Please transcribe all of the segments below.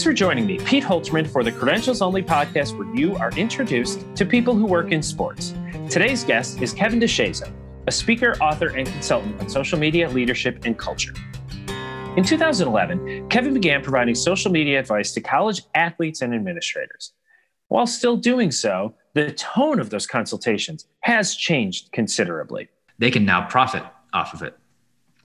Thanks for joining me, Pete Holtzman, for the Credentials Only podcast where you are introduced to people who work in sports. Today's guest is Kevin DeShazo, a speaker, author, and consultant on social media, leadership, and culture. In 2011, Kevin began providing social media advice to college athletes and administrators. While still doing so, the tone of those consultations has changed considerably. They can now profit off of it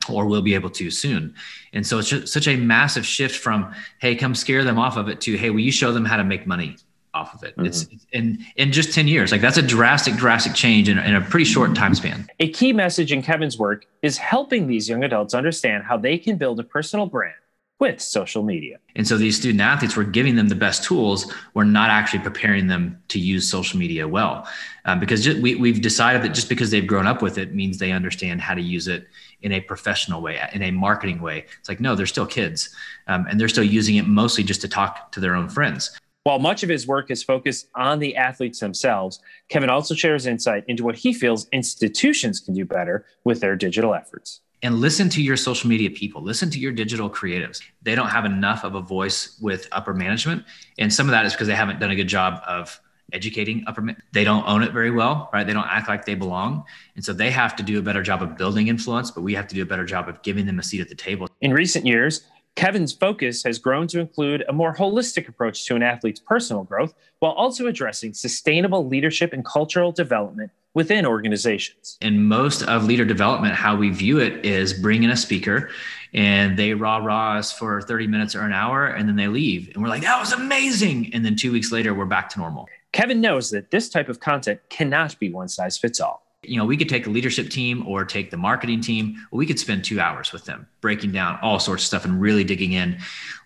or will be able to soon. And so it's just such a massive shift from, hey, come scare them off of it to, hey, will you show them how to make money off of it? Mm-hmm. It's in in just 10 years. Like that's a drastic, drastic change in, in a pretty short time span. A key message in Kevin's work is helping these young adults understand how they can build a personal brand with social media. And so these student athletes, we're giving them the best tools. We're not actually preparing them to use social media well. Um, because just, we, we've decided that just because they've grown up with it means they understand how to use it in a professional way, in a marketing way. It's like, no, they're still kids um, and they're still using it mostly just to talk to their own friends. While much of his work is focused on the athletes themselves, Kevin also shares insight into what he feels institutions can do better with their digital efforts and listen to your social media people listen to your digital creatives they don't have enough of a voice with upper management and some of that is because they haven't done a good job of educating upper they don't own it very well right they don't act like they belong and so they have to do a better job of building influence but we have to do a better job of giving them a seat at the table in recent years kevin's focus has grown to include a more holistic approach to an athlete's personal growth while also addressing sustainable leadership and cultural development within organizations. In most of leader development, how we view it is bring in a speaker and they rah rah us for 30 minutes or an hour and then they leave. And we're like, that was amazing. And then two weeks later, we're back to normal. Kevin knows that this type of content cannot be one size fits all. You know, we could take a leadership team or take the marketing team. We could spend two hours with them breaking down all sorts of stuff and really digging in.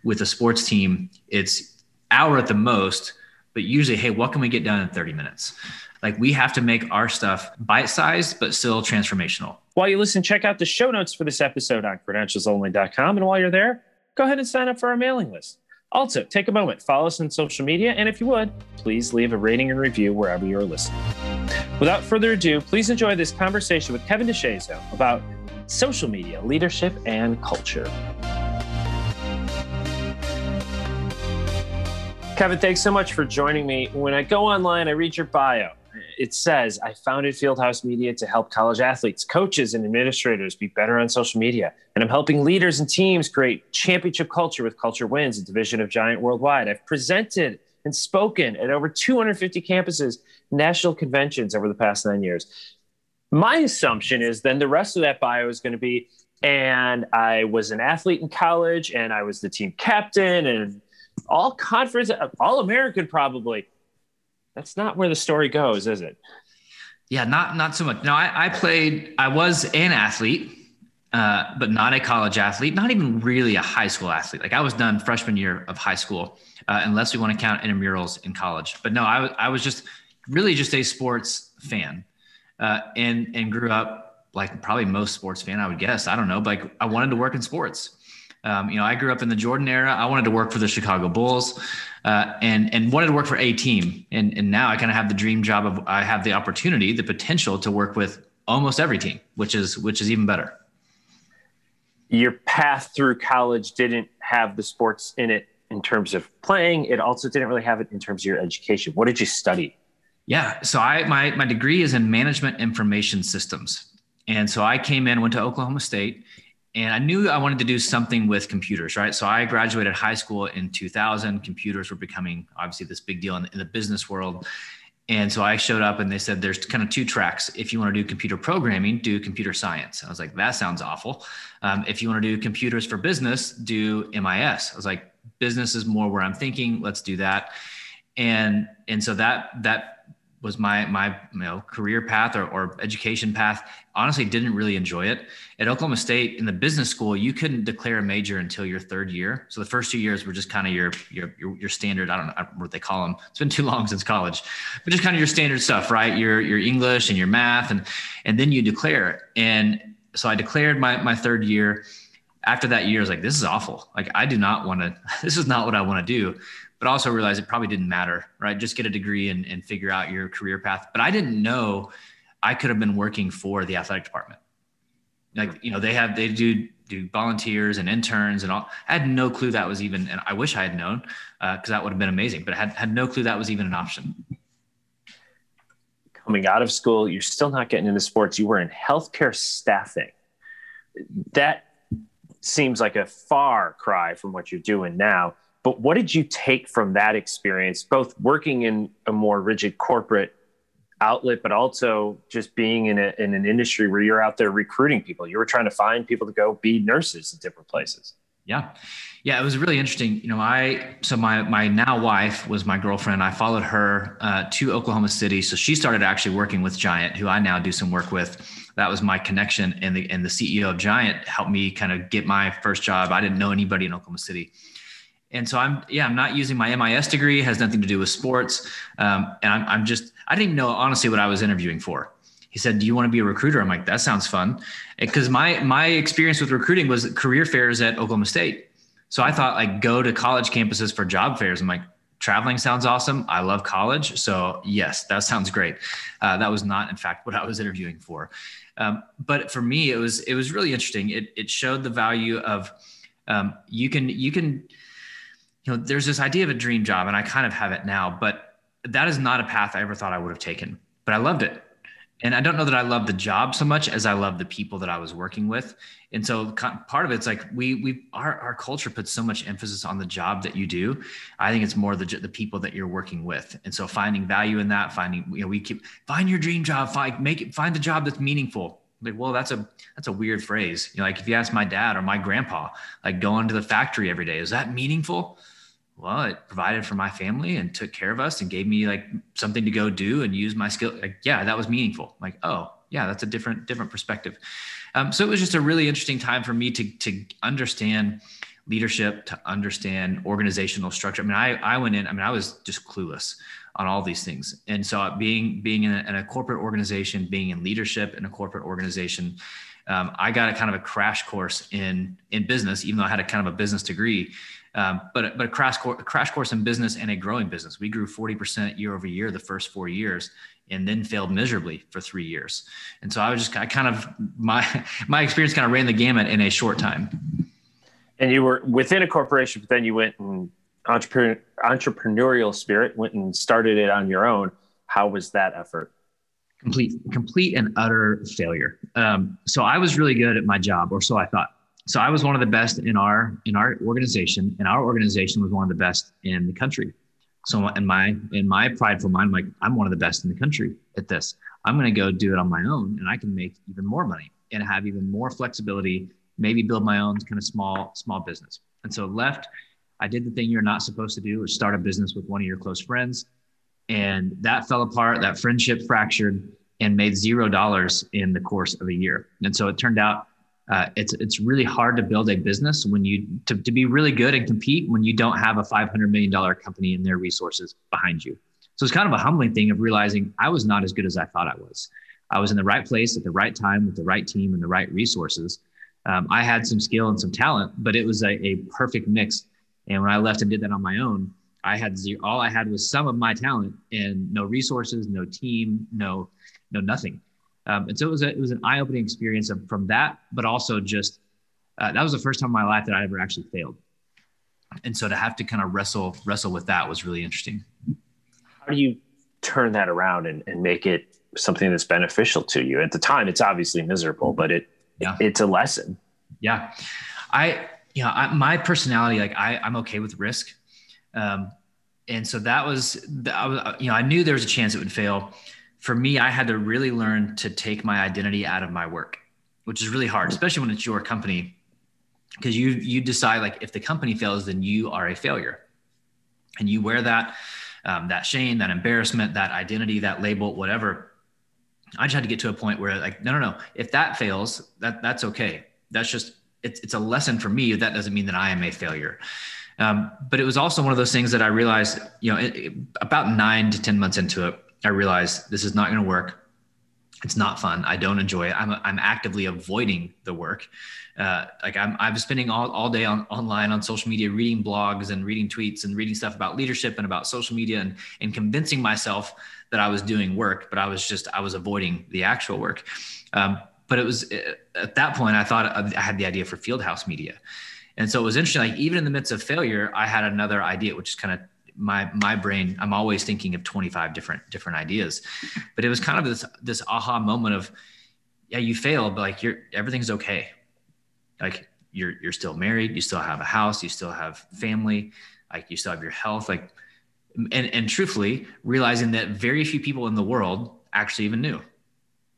With a sports team, it's hour at the most, but usually, hey, what can we get done in 30 minutes? Like we have to make our stuff bite sized, but still transformational. While you listen, check out the show notes for this episode on credentialsonly.com. And while you're there, go ahead and sign up for our mailing list. Also, take a moment, follow us on social media, and if you would, please leave a rating and review wherever you're listening. Without further ado, please enjoy this conversation with Kevin DeShazo about social media, leadership, and culture. Kevin, thanks so much for joining me. When I go online, I read your bio it says, I founded Fieldhouse Media to help college athletes, coaches, and administrators be better on social media. And I'm helping leaders and teams create championship culture with Culture Wins, a division of Giant Worldwide. I've presented and spoken at over 250 campuses, national conventions over the past nine years. My assumption is then the rest of that bio is going to be, and I was an athlete in college, and I was the team captain, and all conference, all American probably that's not where the story goes, is it? Yeah, not not so much. No, I, I played. I was an athlete, uh, but not a college athlete. Not even really a high school athlete. Like I was done freshman year of high school, uh, unless we want to count intramurals in college. But no, I was I was just really just a sports fan, uh, and and grew up like probably most sports fan. I would guess. I don't know. But like I wanted to work in sports. Um, you know, I grew up in the Jordan era. I wanted to work for the Chicago Bulls, uh, and and wanted to work for a team. And and now I kind of have the dream job of I have the opportunity, the potential to work with almost every team, which is which is even better. Your path through college didn't have the sports in it in terms of playing. It also didn't really have it in terms of your education. What did you study? Yeah, so I my my degree is in management information systems, and so I came in, went to Oklahoma State, and I knew I wanted to do something with computers, right? So I graduated high school in 2000. Computers were becoming obviously this big deal in, in the business world. And so I showed up and they said, there's kind of two tracks. If you want to do computer programming, do computer science. I was like, that sounds awful. Um, if you want to do computers for business, do MIS. I was like, business is more where I'm thinking. Let's do that. And, and so that, that was my my you know career path or, or education path honestly didn't really enjoy it. At oklahoma state in the business school you couldn't declare a major until your third year. So the first two years were just kind of your your your, your standard I don't, know, what they call them it's been too long since college. But just kind of your standard stuff right? Your your english and your math and and then you declare. And so i declared my my third year. After that year i was like this is awful. Like i do not want to this is not what i want to do but also realize it probably didn't matter, right? Just get a degree and, and figure out your career path. But I didn't know I could have been working for the athletic department. Like, you know, they have, they do, do volunteers and interns and all. I had no clue that was even, and I wish I had known because uh, that would have been amazing, but I had, had no clue that was even an option. Coming out of school, you're still not getting into sports. You were in healthcare staffing. That seems like a far cry from what you're doing now. But what did you take from that experience, both working in a more rigid corporate outlet, but also just being in, a, in an industry where you're out there recruiting people? You were trying to find people to go be nurses in different places. Yeah. Yeah, it was really interesting. You know, I so my my now wife was my girlfriend. I followed her uh, to Oklahoma City, so she started actually working with Giant, who I now do some work with. That was my connection, and the and the CEO of Giant helped me kind of get my first job. I didn't know anybody in Oklahoma City, and so I'm yeah I'm not using my MIS degree. Has nothing to do with sports, um, and I'm, I'm just I didn't even know honestly what I was interviewing for. He said, "Do you want to be a recruiter?" I'm like, "That sounds fun," because my my experience with recruiting was career fairs at Oklahoma State. So I thought like go to college campuses for job fairs. I'm like, traveling sounds awesome. I love college, so yes, that sounds great. Uh, that was not, in fact, what I was interviewing for. Um, but for me, it was it was really interesting. It it showed the value of um, you can you can know, there's this idea of a dream job, and I kind of have it now, but that is not a path I ever thought I would have taken. But I loved it. And I don't know that I love the job so much as I love the people that I was working with. And so part of it's like we we our, our culture puts so much emphasis on the job that you do. I think it's more the the people that you're working with. And so finding value in that, finding you know we keep find your dream job, find make it find the job that's meaningful. Like, well, that's a that's a weird phrase. You know, like if you ask my dad or my grandpa, like going to the factory every day, is that meaningful? Well, it provided for my family and took care of us and gave me like something to go do and use my skill. Like, yeah, that was meaningful. Like, oh, yeah, that's a different different perspective. Um, so it was just a really interesting time for me to to understand leadership, to understand organizational structure. I mean, I I went in. I mean, I was just clueless on all these things, and so being being in a, in a corporate organization, being in leadership in a corporate organization. Um, I got a kind of a crash course in in business, even though I had a kind of a business degree. Um, but but a crash course, a crash course in business and a growing business. We grew 40% year over year the first four years, and then failed miserably for three years. And so I was just I kind of my my experience kind of ran the gamut in a short time. And you were within a corporation, but then you went and entrepreneur, entrepreneurial spirit went and started it on your own. How was that effort? Complete, complete and utter failure. Um, so I was really good at my job, or so I thought so I was one of the best in our in our organization, and our organization was one of the best in the country. So in my in my prideful mind, I'm like I'm one of the best in the country at this. I'm going to go do it on my own, and I can make even more money and have even more flexibility. Maybe build my own kind of small small business. And so left, I did the thing you're not supposed to do, which start a business with one of your close friends, and that fell apart. That friendship fractured and made zero dollars in the course of a year. And so it turned out uh, it's it's really hard to build a business when you to, to be really good and compete when you don't have a 500 million dollar company and their resources behind you. So it's kind of a humbling thing of realizing i was not as good as i thought i was. I was in the right place at the right time with the right team and the right resources. Um, i had some skill and some talent but it was a, a perfect mix. And when i left and did that on my own i had zero all i had was some of my talent and no resources no team no no nothing um, and so it was a, it was an eye opening experience of, from that, but also just uh, that was the first time in my life that I ever actually failed. And so to have to kind of wrestle wrestle with that was really interesting. How do you turn that around and, and make it something that's beneficial to you? At the time, it's obviously miserable, but it yeah. it's a lesson. Yeah, I you know I, my personality like I I'm okay with risk, um, and so that was I was you know I knew there was a chance it would fail for me, I had to really learn to take my identity out of my work, which is really hard, especially when it's your company, because you you decide like if the company fails, then you are a failure, and you wear that um, that shame, that embarrassment, that identity, that label, whatever. I just had to get to a point where like no no no, if that fails, that that's okay. That's just it's it's a lesson for me. That doesn't mean that I am a failure. Um, but it was also one of those things that I realized, you know, it, it, about nine to ten months into it I realized this is not going to work. It's not fun. I don't enjoy it. I'm, I'm actively avoiding the work. Uh, like I'm, I'm spending all, all day on online on social media, reading blogs and reading tweets and reading stuff about leadership and about social media and, and convincing myself that I was doing work, but I was just, I was avoiding the actual work. Um, but it was uh, at that point I thought I had the idea for Fieldhouse Media, and so it was interesting. Like even in the midst of failure, I had another idea, which is kind of my my brain. I'm always thinking of 25 different different ideas, but it was kind of this this aha moment of, yeah, you failed, but like you're everything's okay. Like you're you're still married, you still have a house, you still have family, like you still have your health, like and and truthfully realizing that very few people in the world actually even knew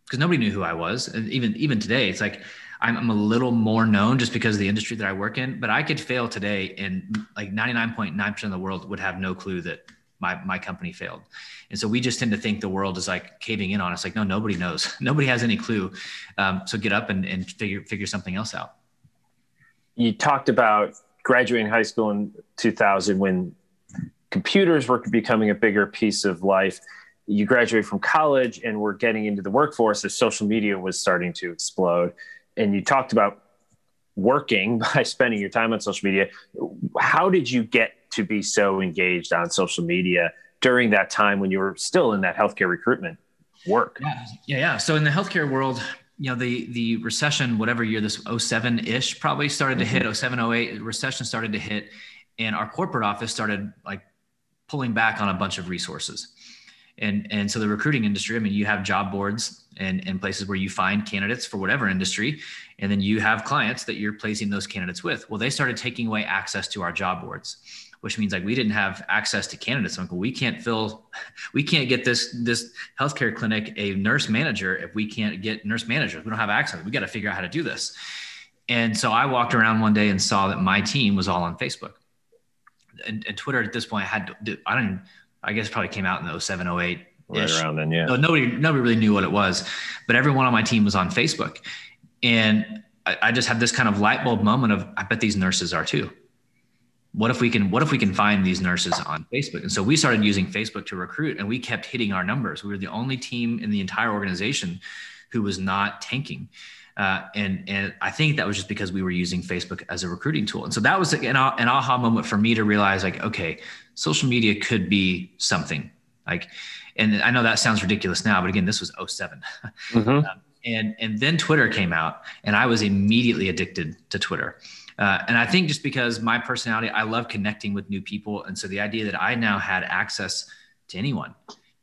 because nobody knew who I was. And even even today, it's like I'm, I'm, a little more known just because of the industry that I work in. But I could fail today, and like 99.9% of the world would have no clue that my my company failed. And so we just tend to think the world is like caving in on us. Like no, nobody knows. Nobody has any clue. Um, so get up and, and figure figure something else out. You talked about graduating high school in 2000 when computers were becoming a bigger piece of life you graduate from college and we're getting into the workforce as social media was starting to explode and you talked about working by spending your time on social media how did you get to be so engaged on social media during that time when you were still in that healthcare recruitment work? Yeah yeah, yeah. so in the healthcare world you know the the recession whatever year this 07-ish probably started to hit mm-hmm. 07 08 recession started to hit and our corporate office started like pulling back on a bunch of resources and and so the recruiting industry i mean you have job boards and, and places where you find candidates for whatever industry and then you have clients that you're placing those candidates with. Well they started taking away access to our job boards which means like we didn't have access to candidates well, we can't fill we can't get this this healthcare clinic a nurse manager if we can't get nurse managers. We don't have access. We got to figure out how to do this. And so i walked around one day and saw that my team was all on facebook. And, and twitter at this point had to, i don't I guess probably came out in 07, 08. Right around then, yeah. So nobody, nobody really knew what it was, but everyone on my team was on Facebook, and I, I just had this kind of light bulb moment of, I bet these nurses are too. What if we can? What if we can find these nurses on Facebook? And so we started using Facebook to recruit, and we kept hitting our numbers. We were the only team in the entire organization who was not tanking. Uh, and and I think that was just because we were using Facebook as a recruiting tool. And so that was an, an aha moment for me to realize, like, okay, social media could be something. Like, and I know that sounds ridiculous now, but again, this was 7 mm-hmm. um, and and then Twitter came out, and I was immediately addicted to Twitter. Uh, and I think just because my personality, I love connecting with new people, and so the idea that I now had access to anyone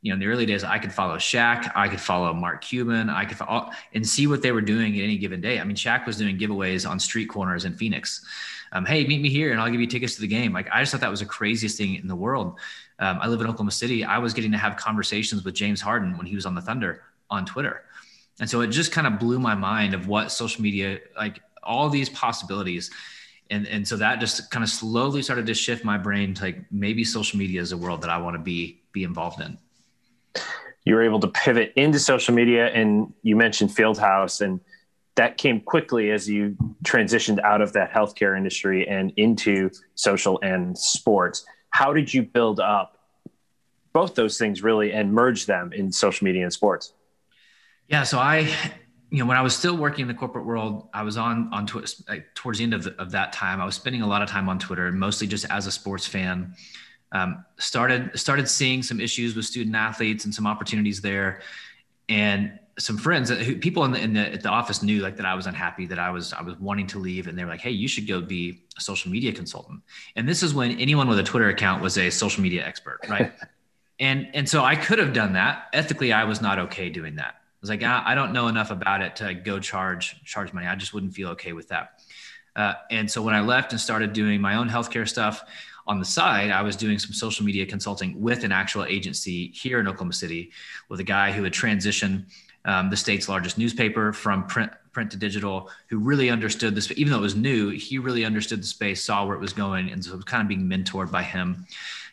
you know, in the early days, I could follow Shaq, I could follow Mark Cuban, I could follow, and see what they were doing at any given day. I mean, Shaq was doing giveaways on street corners in Phoenix. Um, hey, meet me here and I'll give you tickets to the game. Like, I just thought that was the craziest thing in the world. Um, I live in Oklahoma City. I was getting to have conversations with James Harden when he was on the Thunder on Twitter. And so it just kind of blew my mind of what social media, like all these possibilities. And, and so that just kind of slowly started to shift my brain to like maybe social media is a world that I want to be be involved in you were able to pivot into social media and you mentioned Fieldhouse and that came quickly as you transitioned out of that healthcare industry and into social and sports. How did you build up both those things really and merge them in social media and sports? Yeah, so I, you know, when I was still working in the corporate world, I was on on Twitter like, towards the end of, the, of that time. I was spending a lot of time on Twitter, mostly just as a sports fan um, started started seeing some issues with student athletes and some opportunities there. And some friends who people in the, in the, at the office knew like that I was unhappy that I was I was wanting to leave. And they were like hey you should go be a social media consultant. And this is when anyone with a Twitter account was a social media expert right? And and so I could have done that. Ethically I was not okay doing that. I was like I, I don't know enough about it to go charge charge money. I just wouldn't feel okay with that. Uh, and so when I left and started doing my own healthcare stuff on the side, I was doing some social media consulting with an actual agency here in Oklahoma City with a guy who had transitioned um, the state's largest newspaper from print, print to digital, who really understood this, even though it was new, he really understood the space, saw where it was going, and so it was kind of being mentored by him.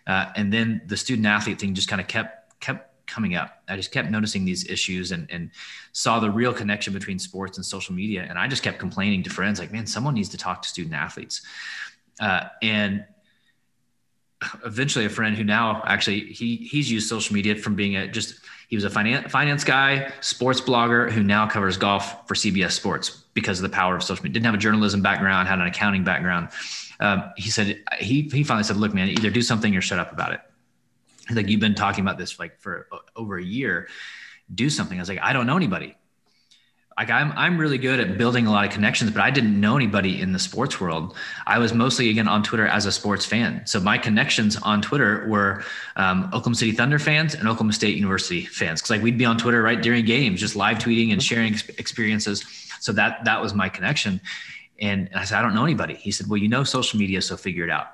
Uh, and then the student athlete thing just kind of kept kept coming up. I just kept noticing these issues and and saw the real connection between sports and social media. And I just kept complaining to friends like, man, someone needs to talk to student athletes. Uh, and eventually a friend who now actually he he's used social media from being a just he was a finance finance guy, sports blogger who now covers golf for CBS Sports because of the power of social media. Didn't have a journalism background, had an accounting background. Um, he said he he finally said, "Look, man, either do something or shut up about it." Like, "You've been talking about this like for over a year. Do something." I was like, "I don't know anybody." Like I'm I'm really good at building a lot of connections, but I didn't know anybody in the sports world. I was mostly again on Twitter as a sports fan. So my connections on Twitter were um, Oklahoma City Thunder fans and Oklahoma State University fans. Because like we'd be on Twitter right during games, just live tweeting and sharing experiences. So that that was my connection. And I said, I don't know anybody. He said, Well, you know social media, so figure it out.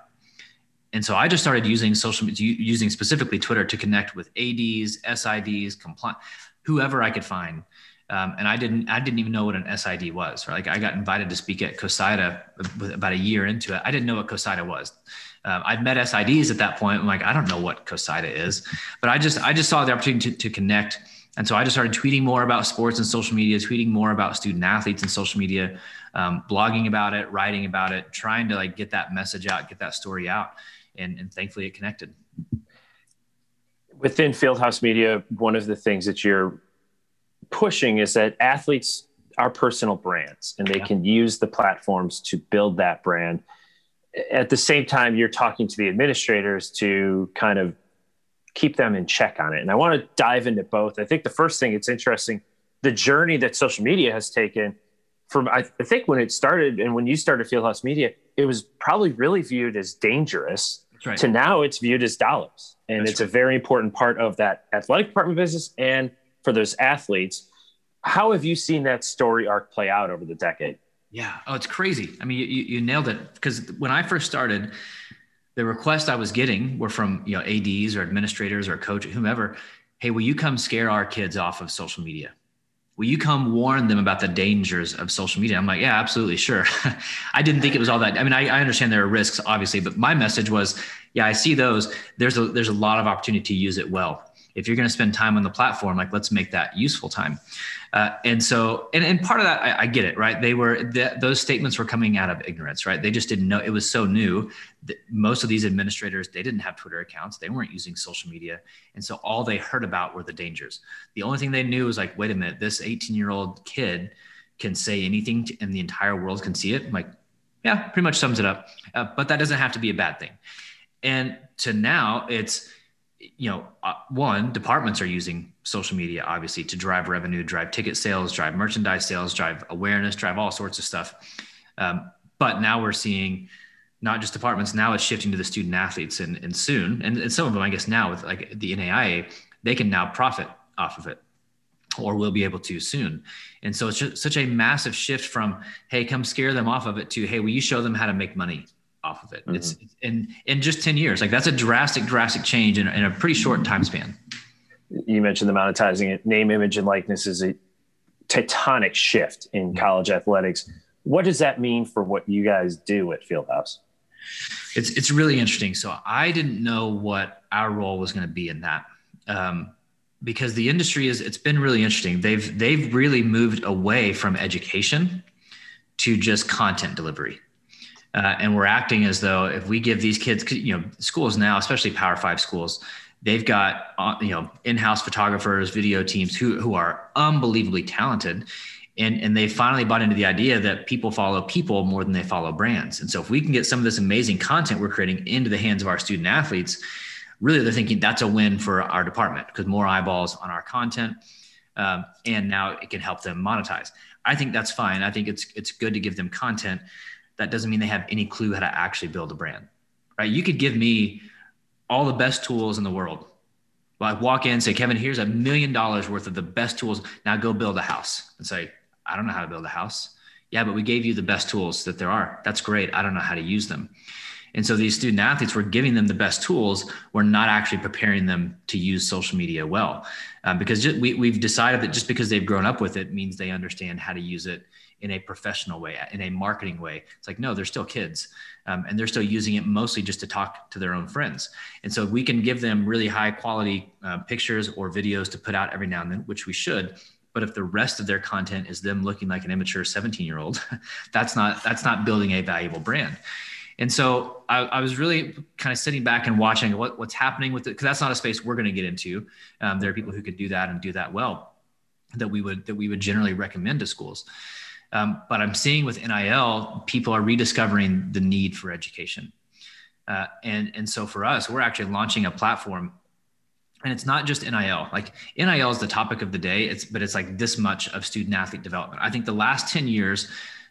And so I just started using social using specifically Twitter to connect with ADs, SIDs, compliance, whoever I could find um, and I didn't, I didn't even know what an SID was. Right? Like I got invited to speak at COSIDA about a year into it. I didn't know what COSIDA was. Um, I'd met SIDs at that point. I'm like, I don't know what COSIDA is, but I just, I just saw the opportunity to, to connect. And so I just started tweeting more about sports and social media, tweeting more about student athletes and social media, um, blogging about it, writing about it, trying to like get that message out, get that story out. And, and thankfully it connected. Within Fieldhouse Media, one of the things that you're pushing is that athletes are personal brands and they yeah. can use the platforms to build that brand. At the same time, you're talking to the administrators to kind of keep them in check on it. And I want to dive into both. I think the first thing it's interesting, the journey that social media has taken from, I, think when it started and when you started Fieldhouse Media, it was probably really viewed as dangerous right. to now it's viewed as dollars. And That's it's right. a very important part of that athletic department business and for those athletes. How have you seen that story arc play out over the decade? Yeah. Oh, it's crazy. I mean, you, you nailed it. Because when I first started, the requests I was getting were from you know ADs or administrators or coach whomever. Hey, will you come scare our kids off of social media? Will you come warn them about the dangers of social media? I'm like, yeah, absolutely, sure. I didn't think it was all that. I mean, I, I understand there are risks, obviously, but my message was, yeah, I see those. There's a there's a lot of opportunity to use it well if you're going to spend time on the platform, like let's make that useful time. Uh, and so, and, and part of that, I, I get it, right? They were, those statements were coming out of ignorance, right? They just didn't know. It was so new that most of these administrators, they didn't have Twitter accounts. They weren't using social media. And so all they heard about were the dangers. The only thing they knew was like, wait a minute, this 18 year old kid can say anything to, and the entire world can see it. I'm like, yeah, pretty much sums it up. Uh, but that doesn't have to be a bad thing. And to now it's, you know, uh, one, departments are using social media obviously to drive revenue, drive ticket sales, drive merchandise sales, drive awareness, drive all sorts of stuff. Um, but now we're seeing not just departments, now it's shifting to the student athletes and, and soon, and, and some of them, I guess now with like the NAIA, they can now profit off of it or will be able to soon. And so it's just such a massive shift from, hey, come scare them off of it to, hey, will you show them how to make money off of it. Mm-hmm. It's in in just 10 years. Like that's a drastic, drastic change in, in a pretty short time span. You mentioned the monetizing it. Name, image, and likeness is a tectonic shift in mm-hmm. college athletics. What does that mean for what you guys do at Fieldhouse? It's it's really interesting. So I didn't know what our role was going to be in that. Um, because the industry is it's been really interesting. They've they've really moved away from education to just content delivery. Uh, and we're acting as though if we give these kids, you know, schools now, especially Power Five schools, they've got uh, you know in-house photographers, video teams who who are unbelievably talented, and and they finally bought into the idea that people follow people more than they follow brands. And so if we can get some of this amazing content we're creating into the hands of our student athletes, really they're thinking that's a win for our department because more eyeballs on our content, um, and now it can help them monetize. I think that's fine. I think it's it's good to give them content that doesn't mean they have any clue how to actually build a brand, right? You could give me all the best tools in the world. Like walk in, say, Kevin, here's a million dollars worth of the best tools. Now go build a house and say, I don't know how to build a house. Yeah, but we gave you the best tools that there are. That's great. I don't know how to use them. And so these student athletes, we're giving them the best tools. We're not actually preparing them to use social media well, um, because just, we, we've decided that just because they've grown up with it means they understand how to use it in a professional way, in a marketing way. It's like, no, they're still kids um, and they're still using it mostly just to talk to their own friends. And so we can give them really high quality uh, pictures or videos to put out every now and then, which we should. But if the rest of their content is them looking like an immature 17 year old, that's not, that's not building a valuable brand. And so I, I, was really kind of sitting back and watching what, what's happening with it, because that's not a space we're going to get into. Um, there are people who could do that and do that well that we would that we would generally recommend to schools. Um, but I'm seeing with NIL, people are rediscovering the need for education. Uh, and, and so for us, we're actually launching a platform and it's not just NIL. Like NIL is the topic of the day. It's but it's like this much of student athlete development. I think the last 10 years,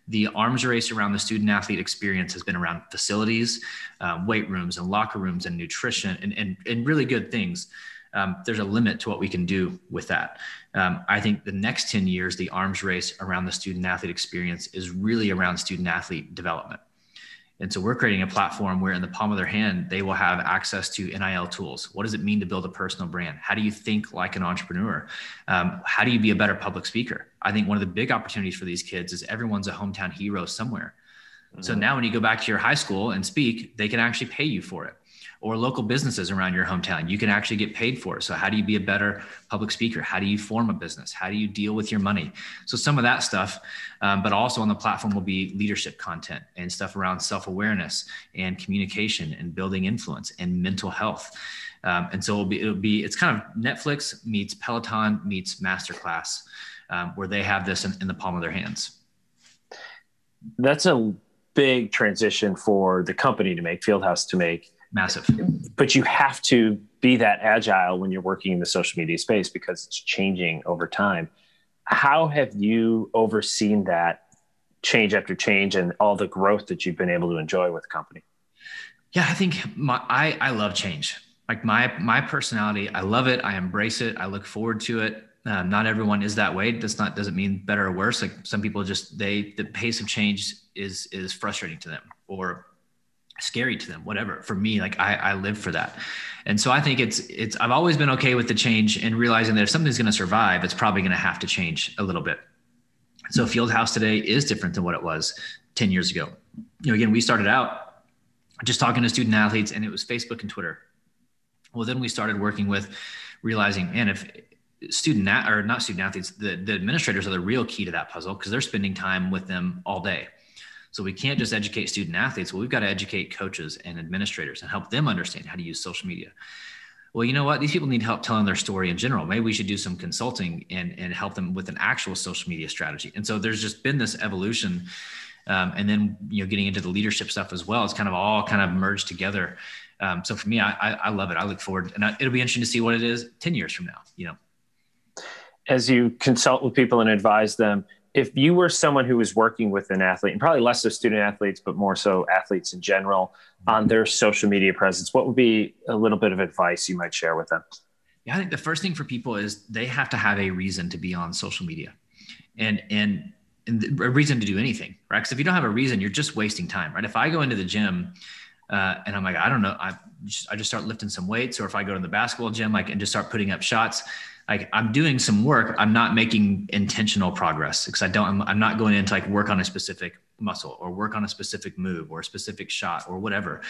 the arms race around the student athlete experience has been around facilities, um, weight rooms, and locker rooms, and nutrition, and and, and really good things. Um, there's a limit to what we can do with that. Um, I think the next 10 years, the arms race around the student athlete experience is really around student athlete development. And so we're creating a platform where in the palm of their hand, they will have access to NIL tools. What does it mean to build a personal brand? How do you think like an entrepreneur? Um, how do you be a better public speaker? I think one of the big opportunities for these kids is everyone's a hometown hero somewhere. Mm-hmm. So now when you go back to your high school and speak, they can actually pay you for it or local businesses around your hometown. You can actually get paid for it. So, how do you be a better public speaker? How do you form a business? How do you deal with your money? So, some of that stuff, um, but also on the platform will be leadership content and stuff around self awareness and communication and building influence and mental health. Um, and so it'll be, it'll be, it's kind of Netflix meets Peloton meets Masterclass, um, where they have this in, in the palm of their hands. That's a big transition for the company to make, Fieldhouse to make massive. But you have to be that agile when you're working in the social media space because it's changing over time. How have you overseen that change after change and all the growth that you've been able to enjoy with the company? Yeah i think my i i love change. Like my my personality i love it. I embrace it. I look forward to it. Um, not everyone is that way. That's not doesn't mean better or worse. Like some people just they the pace of change is is frustrating to them or scary to them whatever. For me like i i live for that. And so i think it's it's i've always been okay with the change and realizing that if something's going to survive it's probably going to have to change a little bit. So fieldhouse today is different than what it was 10 years ago. You know again we started out just talking to student athletes and it was facebook and twitter. Well then we started working with realizing man if student or not student athletes the, the administrators are the real key to that puzzle because they're spending time with them all day so we can't just educate student athletes. Well, we've got to educate coaches and administrators and help them understand how to use social media. Well, you know what? These people need help telling their story in general. Maybe we should do some consulting and, and help them with an actual social media strategy. And so there's just been this evolution. Um, and then, you know, getting into the leadership stuff as well. It's kind of all kind of merged together. Um, so for me, I, I, I, love it. I look forward and I, it'll be interesting to see what it is 10 years from now, you know. As you consult with people and advise them, if you were someone who was working with an athlete and probably less so student athletes but more so athletes in general on their social media presence what would be a little bit of advice you might share with them? Yeah i think the first thing for people is they have to have a reason to be on social media. And and, and a reason to do anything right? Because if you don't have a reason you're just wasting time right? If i go into the gym uh, and I'm like, I don't know, I just, I just start lifting some weights, or if I go to the basketball gym, like and just start putting up shots, like I'm doing some work. I'm not making intentional progress because I don't, I'm, I'm not going into like work on a specific muscle or work on a specific move or a specific shot or whatever.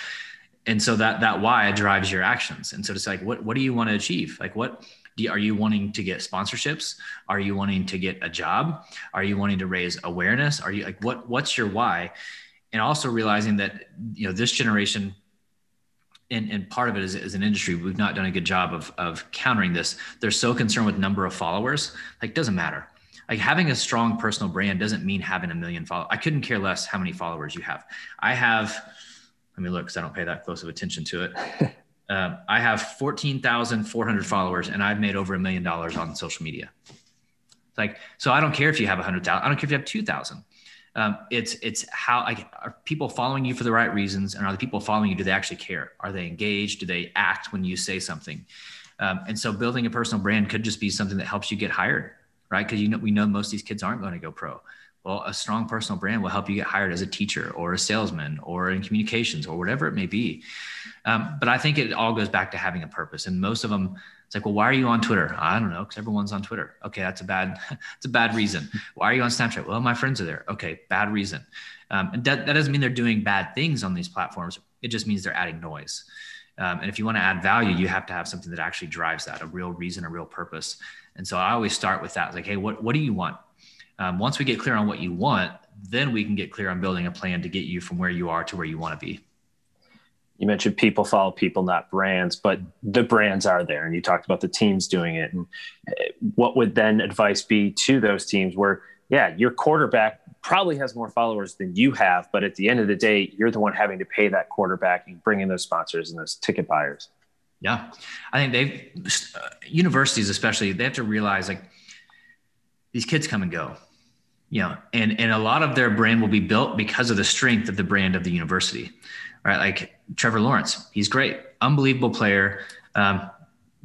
And so that, that why drives your actions. And so it's like, what, what do you want to achieve? Like what, are you wanting to get sponsorships? Are you wanting to get a job? Are you wanting to raise awareness? Are you like, what, what's your why? And also realizing that, you know, this generation and, and part of it is as an industry. We've not done a good job of, of countering this. They're so concerned with number of followers. Like doesn't matter. Like having a strong personal brand doesn't mean having a million followers i couldn't care less how many followers you have. I have let me look because i don't pay that close of attention to it. Um, i have 14400 followers and i've made over a million dollars on social media. Like so i don't care if you have 100000 i don't care if you have 2000 um, it's it's how like are people following you for the right reasons and are the people following you do they actually care? Are they engaged? Do they act when you say something? Um, and so building a personal brand could just be something that helps you get hired right? Because you know we know most of these kids aren't going to go pro. Well a strong personal brand will help you get hired as a teacher or a salesman or in communications or whatever it may be. Um, but i think it all goes back to having a purpose and most of them it's like, well, why are you on Twitter? I don't know, because everyone's on Twitter. Okay, that's a bad, that's a bad reason. Why are you on Snapchat? Well, my friends are there. Okay, bad reason. Um, and that, that doesn't mean they're doing bad things on these platforms. It just means they're adding noise. Um, and if you want to add value, you have to have something that actually drives that, a real reason, a real purpose. And so I always start with that. It's like, hey, what, what do you want? Um, once we get clear on what you want, then we can get clear on building a plan to get you from where you are to where you want to be you mentioned people follow people, not brands, but the brands are there. And you talked about the teams doing it. And eh, what would then advice be to those teams where, yeah, your quarterback probably has more followers than you have, but at the end of the day, you're the one having to pay that quarterback and bring in those sponsors and those ticket buyers. Yeah, I think they've uh, universities especially they have to realize like these kids come and go, you know, and and a lot of their brand will be built because of the strength of the brand of the university, right? Like Trevor Lawrence, he's great, unbelievable player. Um,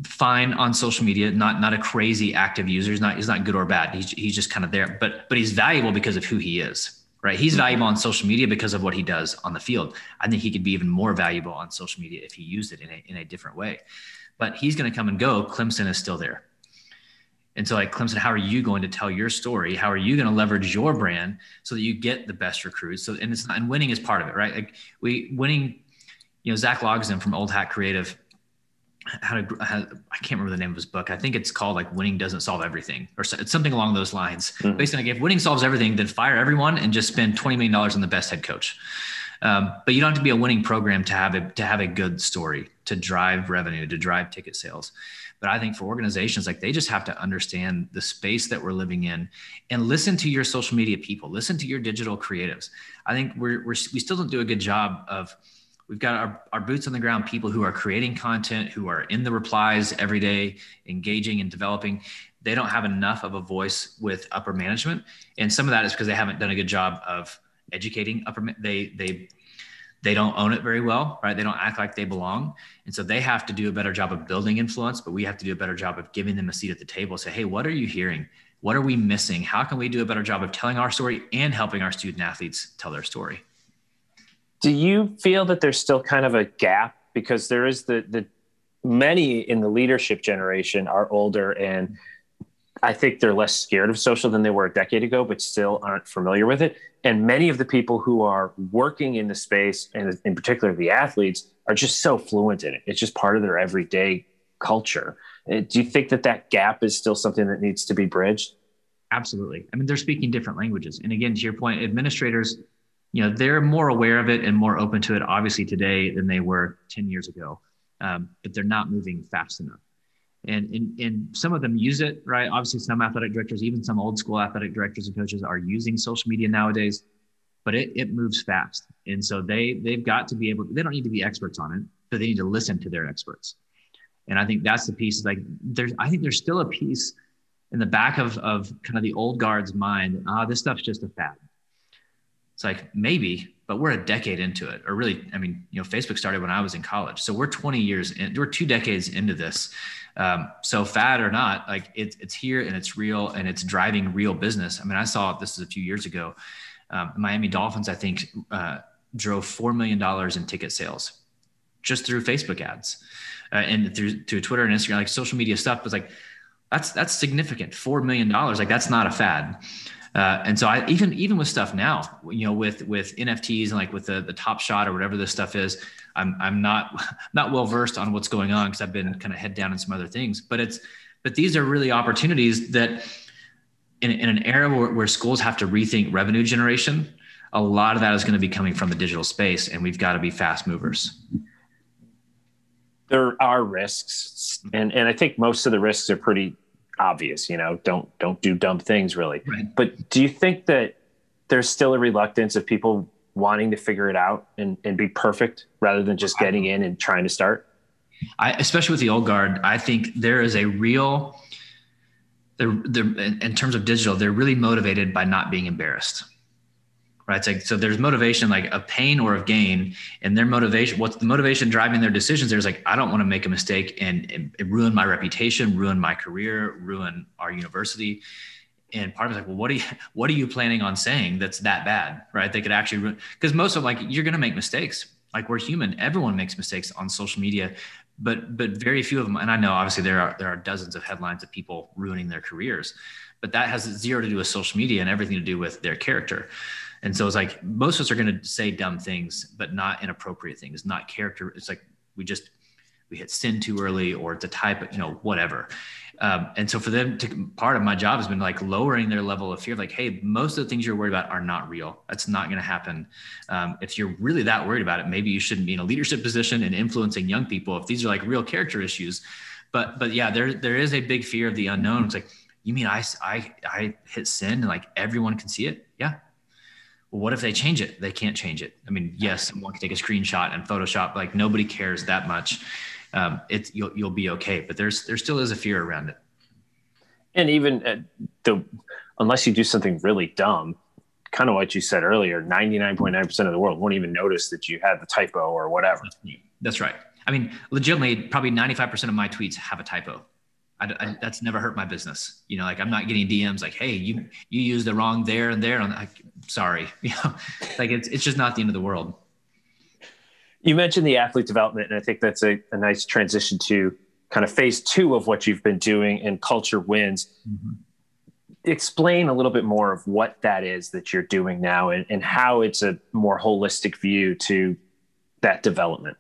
fine on social media, not not a crazy active user. He's not he's not good or bad. He's he's just kind of there, but but he's valuable because of who he is, right? He's mm-hmm. valuable on social media because of what he does on the field. I think he could be even more valuable on social media if he used it in a in a different way. But he's going to come and go. Clemson is still there. And so, like Clemson, how are you going to tell your story? How are you going to leverage your brand so that you get the best recruits? So, and it's not, and winning is part of it, right? Like we winning, you know, Zach Logsdon from Old Hat Creative had a, had, I can't remember the name of his book. I think it's called like winning doesn't solve everything or it's something along those lines. Mm-hmm. Basically, like if winning solves everything, then fire everyone and just spend $20 million on the best head coach. Um, but you don't have to be a winning program to have a, to have a good story, to drive revenue, to drive ticket sales. But I think for organizations, like they just have to understand the space that we're living in and listen to your social media people, listen to your digital creatives. I think we're, we're we still don't do a good job of, we've got our, our boots on the ground people who are creating content who are in the replies every day engaging and developing they don't have enough of a voice with upper management and some of that is because they haven't done a good job of educating upper they they they don't own it very well right? They don't act like they belong. And so they have to do a better job of building influence but we have to do a better job of giving them a seat at the table. Say hey what are you hearing? What are we missing? How can we do a better job of telling our story and helping our student athletes tell their story? Do you feel that there's still kind of a gap? Because there is the the many in the leadership generation are older and I think they're less scared of social than they were a decade ago, but still aren't familiar with it. And many of the people who are working in the space, and in particular the athletes, are just so fluent in it. It's just part of their everyday culture. Uh, do you think that that gap is still something that needs to be bridged? Absolutely. I mean, they're speaking different languages. And again, to your point, administrators you know they're more aware of it and more open to it obviously today than they were 10 years ago um, but they're not moving fast enough and, and and some of them use it right obviously some athletic directors even some old school athletic directors and coaches are using social media nowadays but it, it moves fast and so they they've got to be able they don't need to be experts on it but they need to listen to their experts and i think that's the piece like there's i think there's still a piece in the back of of kind of the old guard's mind ah this stuff's just a fad it's like maybe, but we're a decade into it. Or really, I mean, you know, Facebook started when I was in college. So we're 20 years in, we're two decades into this. Um, so fad or not, like it's it's here and it's real and it's driving real business. I mean, I saw this is a few years ago. Um, Miami Dolphins, I think, uh, drove four million dollars in ticket sales just through Facebook ads uh, and through through Twitter and Instagram, like social media stuff. Was like that's that's significant. Four million dollars, like that's not a fad. Uh, and so I even even with stuff now, you know, with with NFTs and like with the the Top Shot or whatever this stuff is, I'm I'm not not well versed on what's going on because I've been kind of head down in some other things. But it's but these are really opportunities that in, in an era where, where schools have to rethink revenue generation, a lot of that is going to be coming from the digital space, and we've got to be fast movers. There are risks, and and I think most of the risks are pretty obvious you know don't don't do dumb things really. Right. but do you think that there's still a reluctance of people wanting to figure it out and, and be perfect rather than just getting in and trying to start? I, especially with the old guard i think there is a real they're, they're in terms of digital they're really motivated by not being embarrassed right? It's like so there's motivation like of pain or of gain, and their motivation. What's the motivation driving their decisions? There's like I don't want to make a mistake and, and ruin my reputation, ruin my career, ruin our university. And part of it's like, well, what are you what are you planning on saying that's that bad, right? They could actually because most of like you're going to make mistakes. Like we're human. Everyone makes mistakes on social media, but but very few of them. And I know obviously there are there are dozens of headlines of people ruining their careers, but that has zero to do with social media and everything to do with their character. And so it's like most of us are going to say dumb things, but not inappropriate things, not character. It's like we just we hit sin too early, or it's a type of you know whatever. Um, and so for them to part of my job has been like lowering their level of fear. Like, hey, most of the things you're worried about are not real. That's not going to happen. Um, if you're really that worried about it, maybe you shouldn't be in a leadership position and influencing young people. If these are like real character issues, but but yeah, there there is a big fear of the unknown. It's like you mean I I I hit sin and like everyone can see it? What if they change it? They can't change it. I mean, yes, someone can take a screenshot and Photoshop, like nobody cares that much. um, it's you'll you'll be okay. But there's there still is a fear around it. And even uh, the unless you do something really dumb, kind of what you said earlier, ninety nine point nine percent of the world won't even notice that you had the typo or whatever. That's right. I mean, legitimately, probably ninety five percent of my tweets have a typo. I, I, that's never hurt my business. You know, like I'm not getting DMs like, "Hey, you you used the wrong there and there." I'm like, sorry. You know, like it's it's just not the end of the world. You mentioned the athlete development, and I think that's a, a nice transition to kind of phase two of what you've been doing in Culture Wins. Mm-hmm. Explain a little bit more of what that is that you're doing now and, and how it's a more holistic view to that development.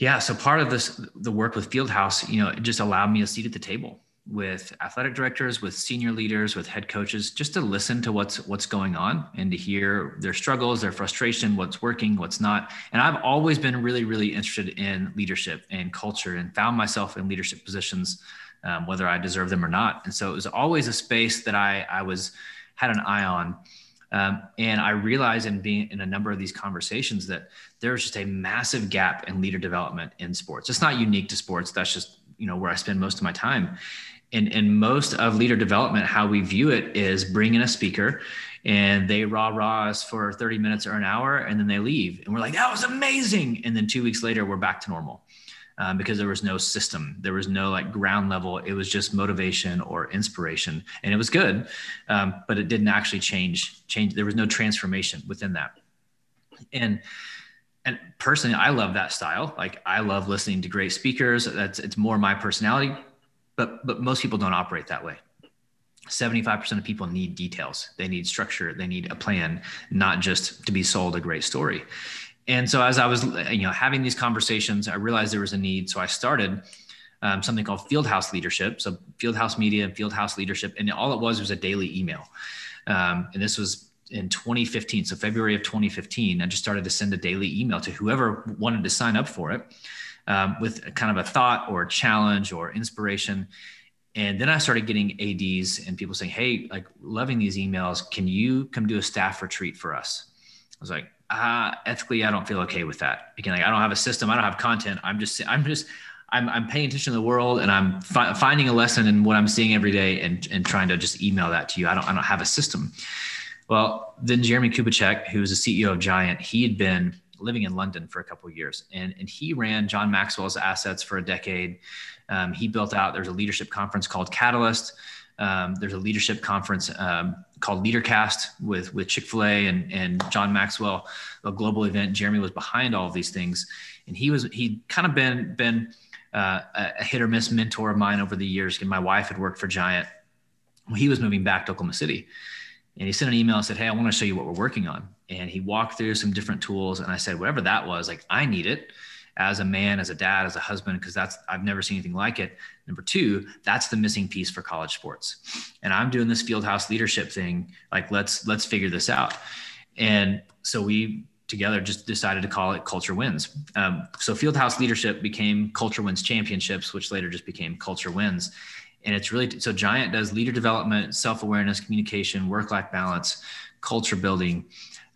Yeah. So part of this, the work with Fieldhouse, you know, it just allowed me a seat at the table with athletic directors, with senior leaders, with head coaches, just to listen to what's what's going on and to hear their struggles, their frustration, what's working, what's not. And I've always been really, really interested in leadership and culture, and found myself in leadership positions, um, whether I deserve them or not. And so it was always a space that I I was had an eye on. Um, and I realized in being in a number of these conversations that there's just a massive gap in leader development in sports. It's not unique to sports. That's just you know where I spend most of my time. And, and most of leader development, how we view it is bring in a speaker and they rah rah us for 30 minutes or an hour and then they leave. And we're like, that was amazing. And then two weeks later, we're back to normal um, because there was no system. There was no like ground level. It was just motivation or inspiration, and it was good, um, but it didn't actually change. Change. There was no transformation within that. And and personally, I love that style. Like I love listening to great speakers. That's it's more my personality, but but most people don't operate that way. 75% of people need details. They need structure. They need a plan, not just to be sold a great story and so as I was, you know, having these conversations, I realized there was a need. So I started um, something called Fieldhouse Leadership. So Fieldhouse Media and Fieldhouse Leadership, and all it was was a daily email. Um, and this was in 2015, so February of 2015. I just started to send a daily email to whoever wanted to sign up for it um, with kind of a thought or a challenge or inspiration. And then I started getting ADs and people saying, "Hey, like loving these emails. Can you come do a staff retreat for us?" I was like, uh, ethically, I don't feel okay with that. Again, like I don't have a system, I don't have content. I'm just, I'm just, I'm, I'm paying attention to the world and I'm fi- finding a lesson in what I'm seeing every day and, and trying to just email that to you. I don't, I don't have a system. Well, then Jeremy Kubicek, who was the CEO of Giant, he had been living in London for a couple of years and, and he ran John Maxwell's assets for a decade. Um, he built out, there's a leadership conference called Catalyst. Um, there's a leadership conference um, called LeaderCast with with Chick Fil A and and John Maxwell, a global event. Jeremy was behind all of these things, and he was he kind of been been uh, a hit or miss mentor of mine over the years. And my wife had worked for Giant. He was moving back to Oklahoma City, and he sent an email and said, "Hey, I want to show you what we're working on." And he walked through some different tools, and I said, "Whatever that was, like I need it." as a man, as a dad, as a husband, because that's I've never seen anything like it. Number two, that's the missing piece for college sports. And I'm doing this fieldhouse leadership thing. Like let's let's figure this out. And so we together just decided to call it Culture Wins. Um, so Fieldhouse Leadership became Culture Wins Championships, which later just became Culture Wins. And it's really so Giant does leader development, self awareness, communication, work life balance, culture building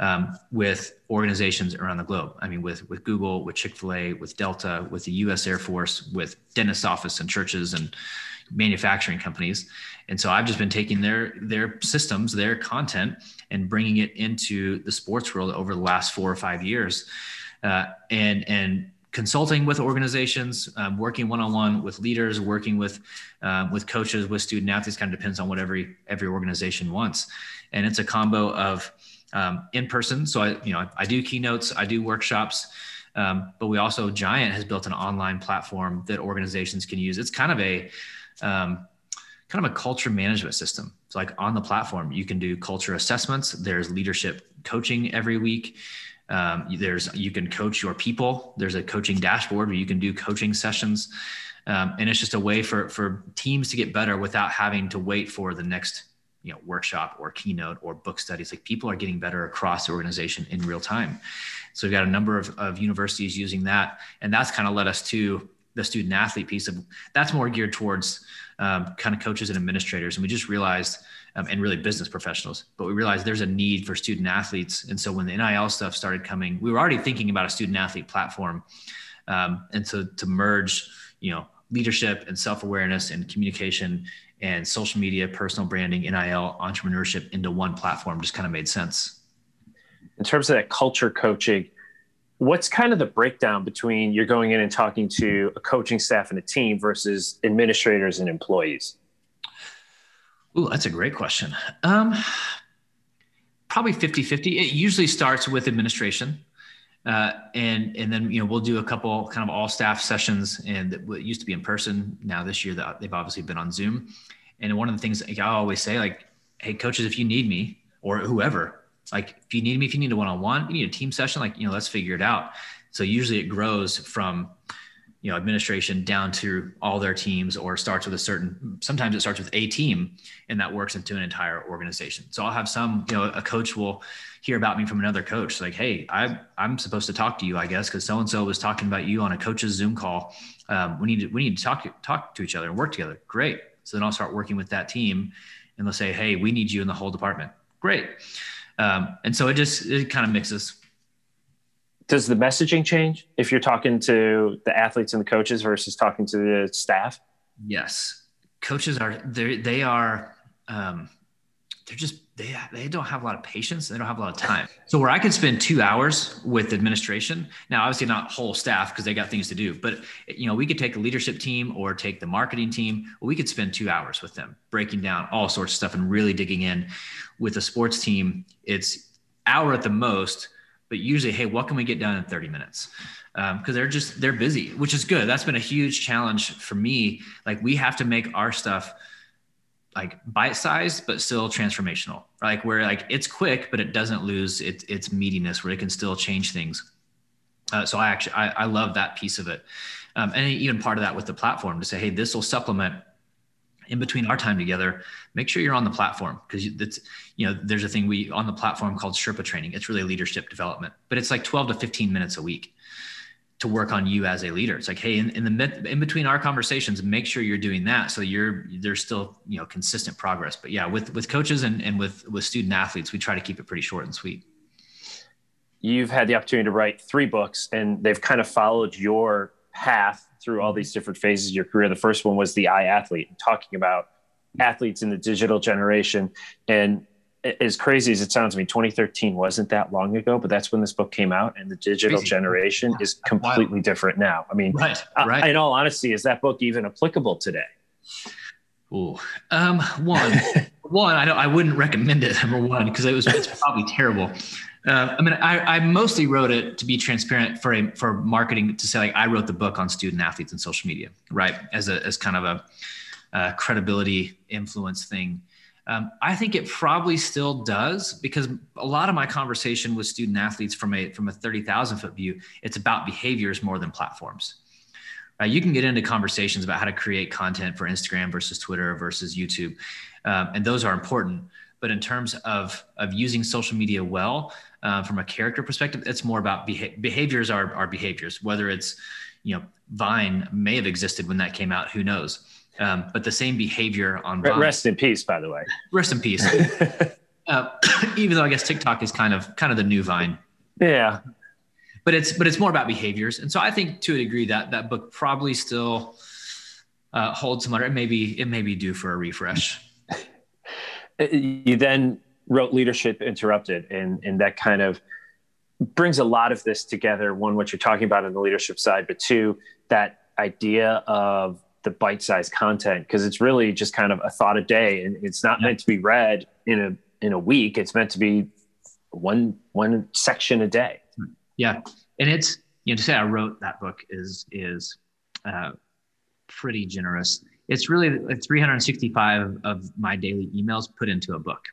um, with organizations around the globe. I mean, with with Google, with Chick Fil A, with Delta, with the U.S. Air Force, with dentist office and churches and manufacturing companies. And so I've just been taking their their systems, their content, and bringing it into the sports world over the last four or five years, uh, and and consulting with organizations, um, working one-on-one with leaders, working with uh, with coaches, with student athletes. Kind of depends on what every every organization wants, and it's a combo of um, in person. So I, you know, I do keynotes, I do workshops, um, but we also Giant has built an online platform that organizations can use. It's kind of a um, kind of a culture management system. So like on the platform, you can do culture assessments. There's leadership coaching every week. Um, there's you can coach your people. There's a coaching dashboard where you can do coaching sessions. Um, and it's just a way for for teams to get better without having to wait for the next you know workshop or keynote or book studies like people are getting better across the organization in real time so we've got a number of, of universities using that and that's kind of led us to the student athlete piece of that's more geared towards um, kind of coaches and administrators and we just realized um, and really business professionals but we realized there's a need for student athletes and so when the NIL stuff started coming we were already thinking about a student athlete platform Um, and so to merge, you know, leadership and self-awareness and communication and social media, personal branding, NIL, entrepreneurship into one platform just kind of made sense. In terms of that culture coaching, what's kind of the breakdown between you're going in and talking to a coaching staff and a team versus administrators and employees? Ooh, that's a great question. Um, probably 50 50. It usually starts with administration. Uh, and and then you know we'll do a couple kind of all staff sessions and it used to be in person now this year that they've obviously been on zoom and one of the things i always say like hey coaches if you need me or whoever like if you need me if you need a one-on-one you need a team session like you know let's figure it out so usually it grows from you know administration down to all their teams or starts with a certain sometimes it starts with a team and that works into an entire organization. So i'll have some you know a coach will hear about me from another coach like hey I, i'm supposed to talk to you i guess because so and so was talking about you on a coach's zoom call. Um, we need to we need to talk to, talk to each other and work together. Great. So then i'll start working with that team and they'll say hey we need you in the whole department. Great. Um, and so it just it kind of mixes does the messaging change if you're talking to the athletes and the coaches versus talking to the staff? Yes, coaches are they they are um, they're just they they don't have a lot of patience. They don't have a lot of time. So where I could spend two hours with administration, now obviously not whole staff because they got things to do, but you know we could take a leadership team or take the marketing team. We could spend two hours with them breaking down all sorts of stuff and really digging in. With a sports team, it's hour at the most but usually, hey, what can we get done in 30 minutes? Because um, they're just they're busy, which is good. That's been a huge challenge for me. Like we have to make our stuff like bite-sized but still transformational like where like it's quick but it doesn't lose its its meatiness where it can still change things uh, so i actually I, I love that piece of it um, and even part of that with the platform to say hey this will supplement in between our time together, make sure you're on the platform because it's, you know, there's a thing we on the platform called Sherpa training. It's really leadership development, but it's like 12 to 15 minutes a week to work on you as a leader. It's like, hey, in, in the in between our conversations, make sure you're doing that so you're there's still you know consistent progress. But yeah, with with coaches and and with with student athletes, we try to keep it pretty short and sweet. You've had the opportunity to write three books, and they've kind of followed your path through all mm-hmm. these different phases of your career. The first one was the iAthlete, talking about athletes in the digital generation. And as crazy as it sounds to me, 2013 wasn't that long ago, but that's when this book came out, and the digital crazy. generation yeah. is completely different now. I mean, right, right. in all honesty, is that book even applicable today? Ooh, um, one, one, I don't, I wouldn't recommend it. Number one, because it was it's probably terrible. Uh, I mean, I, I, mostly wrote it to be transparent for a, for marketing to say like I wrote the book on student athletes and social media, right? As a as kind of a, a credibility influence thing. Um, I think it probably still does because a lot of my conversation with student athletes from a from a thirty thousand foot view, it's about behaviors more than platforms. Uh, you can get into conversations about how to create content for Instagram versus Twitter versus YouTube, um, and those are important. But in terms of of using social media well, uh, from a character perspective, it's more about beha- behaviors are, are behaviors, whether it's, you know, Vine may have existed when that came out, who knows? Um, but the same behavior on Vine. Rest in peace, by the way. Rest in peace. uh, even though I guess TikTok is kind of kind of the new Vine. Yeah. But it's but it's more about behaviors, and so I think to a degree that that book probably still uh, holds some other. It may be it may be due for a refresh. You then wrote Leadership Interrupted, and and that kind of brings a lot of this together. One, what you're talking about on the leadership side, but two, that idea of the bite-sized content because it's really just kind of a thought a day, and it's not yeah. meant to be read in a in a week. It's meant to be one one section a day. Yeah, and it's you know to say I wrote that book is is uh, pretty generous. It's really 365 of my daily emails put into a book.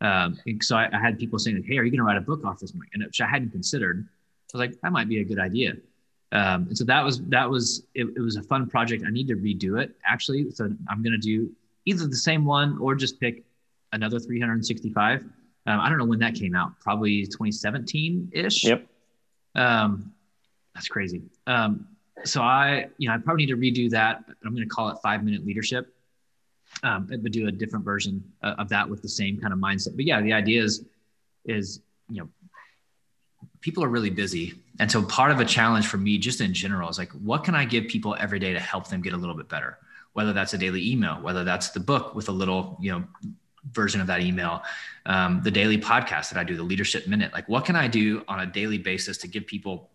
Um, so I, I, had people saying, "Hey, are you going to write a book off this?" morning And which I hadn't considered. I was like, "That might be a good idea." Um, and so that was that was it, it, was a fun project. I need to redo it actually. So I'm going to do either the same one or just pick another 365. Um, I don't know when that came out. Probably 2017 ish. Yep. Um, that's crazy. Um, so I, you know, I probably need to redo that. I'm going to call it five minute leadership um, but do a different version of that with the same kind of mindset. But yeah, the idea is is you know people are really busy. And so part of a challenge for me, just in general, is like, what can I give people every day to help them get a little bit better? Whether that's a daily email, whether that's the book with a little, you know, version of that email, um, the daily podcast that I do, the leadership minute. Like, what can I do on a daily basis to give people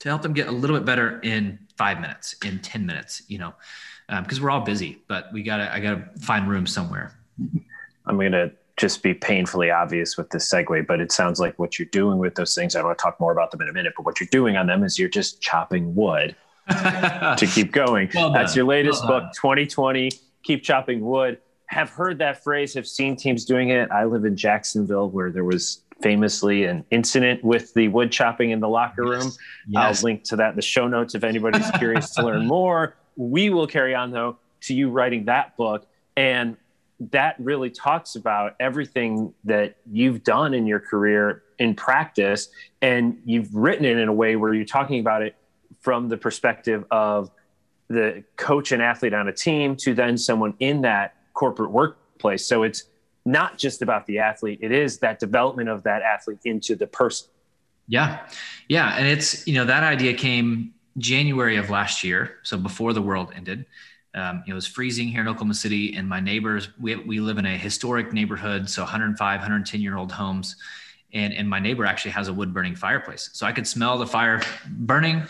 to help them get a little bit better in five minutes, in 10 minutes, you know, because um, we're all busy, but we gotta, I gotta find room somewhere. I'm to just be painfully obvious with this segue, but it sounds like what you're doing with those things, I want to talk more about them in a minute, but what you're doing on them is you're just chopping wood to keep going. Well That's your latest well book, 2020, Keep Chopping Wood. Have heard that phrase, have seen teams doing it. I live in Jacksonville where there was famously an incident with the wood chopping in the locker room. Yes. Yes. I'll link to that in the show notes if anybody's curious to learn more. We will carry on though to you writing that book. And that really talks about everything that you've done in your career in practice. And you've written it in a way where you're talking about it from the perspective of the coach and athlete on a team to then someone in that corporate workplace. So it's not just about the athlete, it is that development of that athlete into the person. Yeah. Yeah. And it's, you know, that idea came January of last year. So before the world ended. Um, it was freezing here in Oklahoma City, and my neighbors, we, we live in a historic neighborhood, so 105, 110 year old homes. And, and my neighbor actually has a wood burning fireplace. So I could smell the fire burning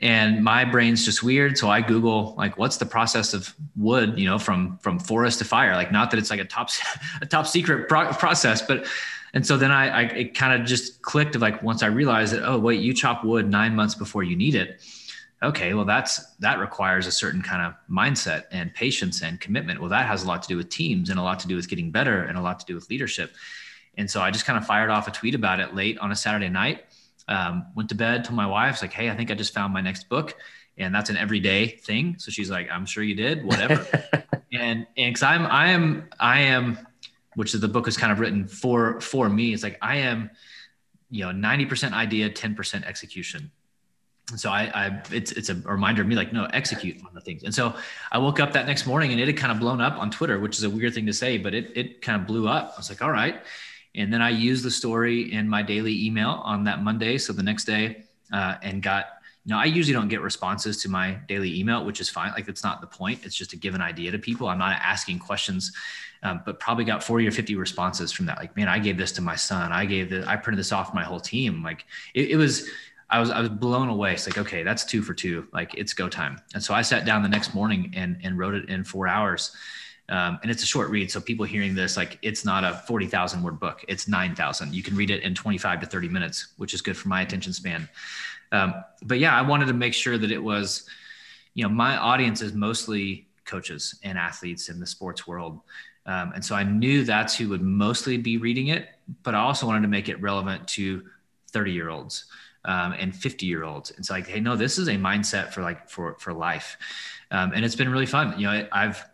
and my brain's just weird so i google like what's the process of wood you know from from forest to fire like not that it's like a top a top secret pro- process but and so then i, I it kind of just clicked of like once i realized that oh wait you chop wood nine months before you need it okay well that's that requires a certain kind of mindset and patience and commitment well that has a lot to do with teams and a lot to do with getting better and a lot to do with leadership and so i just kind of fired off a tweet about it late on a saturday night um, went to bed, told my wife, like, hey, I think I just found my next book. And that's an everyday thing. So she's like, I'm sure you did, whatever. and and because I'm I am I am, which is the book is kind of written for for me. It's like I am, you know, 90% idea, 10% execution. So I, I it's it's a reminder of me like no execute on the things. And so I woke up that next morning and it had kind of blown up on Twitter, which is a weird thing to say, but it it kind of blew up. I was like, all right. And then I used the story in my daily email on that Monday. So the next day, uh, and got, you know, I usually don't get responses to my daily email, which is fine. Like, that's not the point. It's just to give an idea to people. I'm not asking questions, um, but probably got 40 or 50 responses from that. Like, man, I gave this to my son. I gave this, I printed this off my whole team. Like, it, it was, I was I was blown away. It's like, okay, that's two for two. Like it's go time. And so I sat down the next morning and and wrote it in four hours. Um, and it's a short read. So people hearing this, like it's not a 40,000 word book, it's 9,000. You can read it in 25 to 30 minutes, which is good for my attention span. Um, but yeah, I wanted to make sure that it was, you know, my audience is mostly coaches and athletes in the sports world. Um, and so I knew that's who would mostly be reading it, but I also wanted to make it relevant to 30 year olds um, and 50 year olds. It's like, hey, no, this is a mindset for like for for life, um, and it's been really fun. You know, I've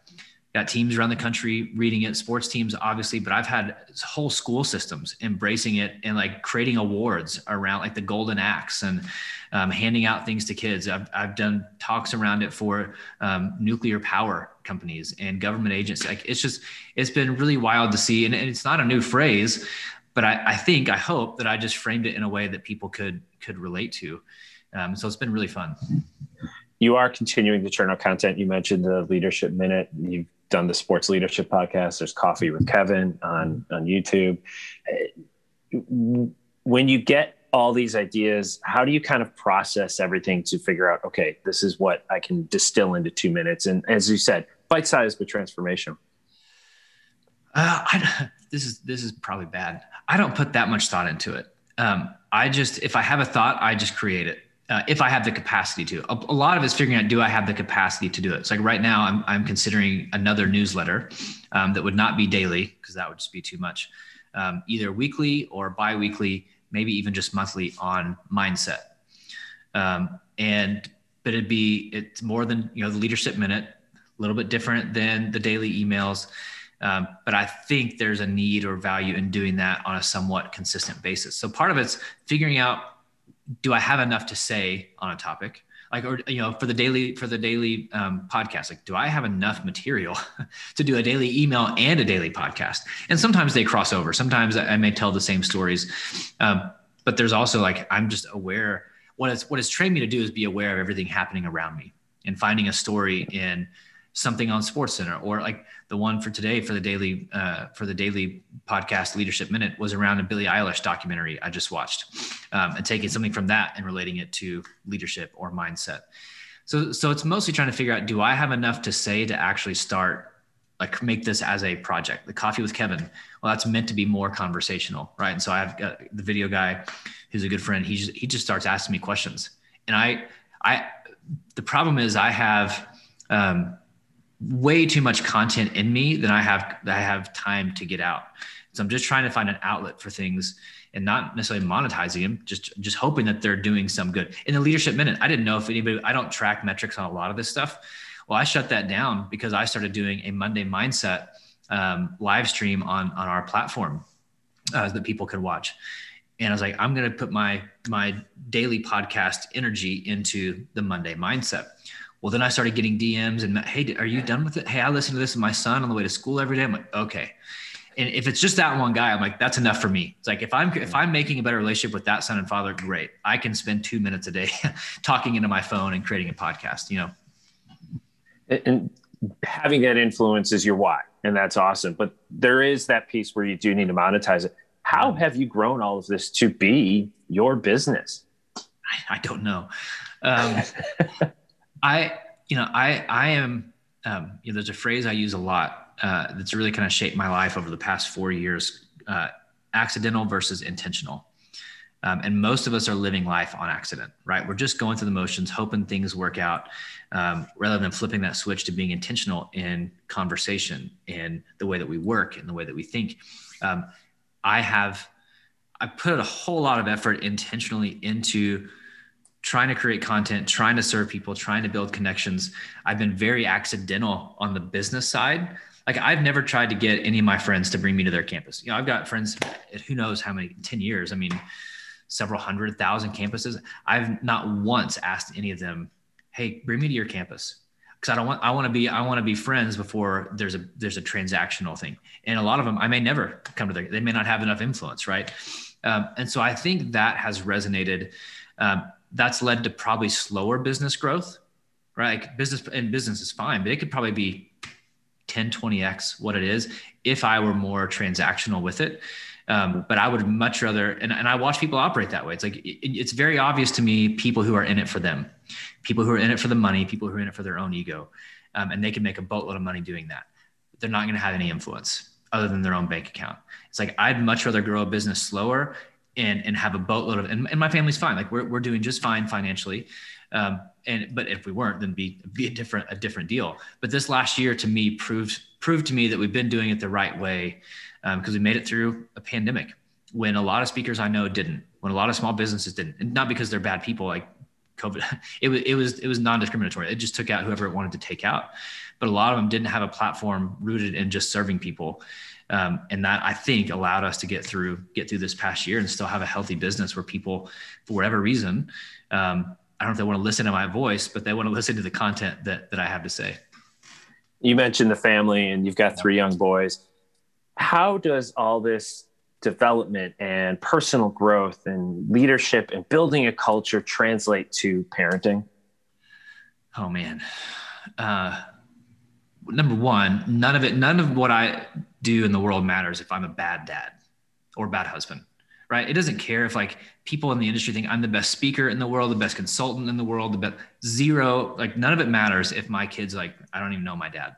got teams around the country reading it sports teams obviously but i've had whole school systems embracing it and like creating awards around like the golden axe and um, handing out things to kids i've, I've done talks around it for um, nuclear power companies and government agencies like it's just it's been really wild to see and, and it's not a new phrase but I, I, think i hope that i just framed it in a way that people could could relate to um, so it's been really fun you are continuing to churn out content. You mentioned the Leadership Minute. You've done the sports leadership podcast. There's Coffee with Kevin on on YouTube. When you get all these ideas, how do you kind of process everything to figure out, okay, this is what I can distill into two minutes? And as you said, bite sized but transformation. Uh, I, this is this is probably bad. I don't put that much thought into it. Um, I just if I have a thought, I just create it uh, if I have the capacity to. A, a, lot of it's figuring out do I have the capacity to do it. It's like right now I'm I'm considering another newsletter um, that would not be daily because that would just be too much. Um, either weekly or biweekly, maybe even just monthly on mindset. Um, and but it'd be it's more than you know the leadership minute, a little bit different than the daily emails. Um, but I think there's a need or value in doing that on a somewhat consistent basis. So part of it's figuring out do I have enough to say on a topic? Like, or you know, for the daily for the daily um, podcast, like, do I have enough material to do a daily email and a daily podcast? And sometimes they cross over. Sometimes I may tell the same stories. Um, but there's also like i'm just aware what it's what it's trained me to do is be aware of everything happening around me and finding a story in something on sports center or like the one for today for the daily uh, for the daily podcast leadership minute was around a billie eilish documentary i just watched um, and taking something from that and relating it to leadership or mindset. So so it's mostly trying to figure out do i have enough to say to actually start like make this as a project? The coffee with kevin well that's meant to be more conversational right? And so i have got the video guy who's a good friend he just he just starts asking me questions. And i i the problem is i have um, way too much content in me than i have i have time to get out so i'm just trying to find an outlet for things and not necessarily monetizing them just just hoping that they're doing some good in the leadership minute i didn't know if anybody i don't track metrics on a lot of this stuff well, I shut that down because I started doing a Monday mindset um, live stream on on our platform uh, that people could watch. And I was like, I'm going to put my my daily podcast energy into the Monday mindset. Well, then I started getting DMs and hey, are you done with it? Hey, I listen to this with my son on the way to school every day. I'm like, okay. And if it's just that one guy, I'm like, that's enough for me. It's like if I'm if I'm making a better relationship with that son and father, great. I can spend two minutes a day talking into my phone and creating a podcast. You know, and having that influence is your why and that's awesome but there is that piece where you do need to monetize it how have you grown all of this to be your business i, I don't know um, i you know i i am um, you know there's a phrase i use a lot uh, that's really kind of shaped my life over the past four years uh, accidental versus intentional um, and most of us are living life on accident, right? We're just going through the motions, hoping things work out, um, rather than flipping that switch to being intentional in conversation, in the way that we work, in the way that we think. Um, I have, I put a whole lot of effort intentionally into trying to create content, trying to serve people, trying to build connections. I've been very accidental on the business side. Like I've never tried to get any of my friends to bring me to their campus. You know, I've got friends who knows how many, 10 years. I mean, several hundred thousand campuses. I've not once asked any of them, "Hey, bring me to your campus." Because I don't want, I want to be, I want to be friends before there's a there's a transactional thing. And a lot of them, I may never come to their, they may not have enough influence, right? Um, and so I think that has resonated. Um, that's led to probably slower business growth, right? Like business and business is fine, but it could probably be 10, 20x what it is if I were more transactional with it. Um, but I would much rather, and, and I watch people operate that way. It's like, it, it's very obvious to me people who are in it for them, people who are in it for the money, people who are in it for their own ego. Um, and they can make a boatload of money doing that. They're not going to have any influence other than their own bank account. It's like, I'd much rather grow a business slower and, and have a boatload of, and, and my family's fine. Like we're, we're doing just fine financially. Um, and, but if we weren't, then be, be a different, a different deal. But this last year to me proved, proved to me that we've been doing it the right way because um, we made it through a pandemic when a lot of speakers I know didn't, when a lot of small businesses didn't, and not because they're bad people like COVID. It was it was it was non-discriminatory. It just took out whoever it wanted to take out, but a lot of them didn't have a platform rooted in just serving people. Um, and that I think allowed us to get through get through this past year and still have a healthy business where people, for whatever reason, um, I don't know if they want to listen to my voice, but they want to listen to the content that that I have to say. You mentioned the family, and you've got three young boys how does all this development and personal growth and leadership and building a culture translate to parenting? Oh man. Uh, number one, none of it, none of what I do in the world matters if I'm a bad dad or bad husband, right? It doesn't care if like people in the industry think I'm the best speaker in the world, the best consultant in the world, the best zero, like none of it matters if my kid's like, I don't even know my dad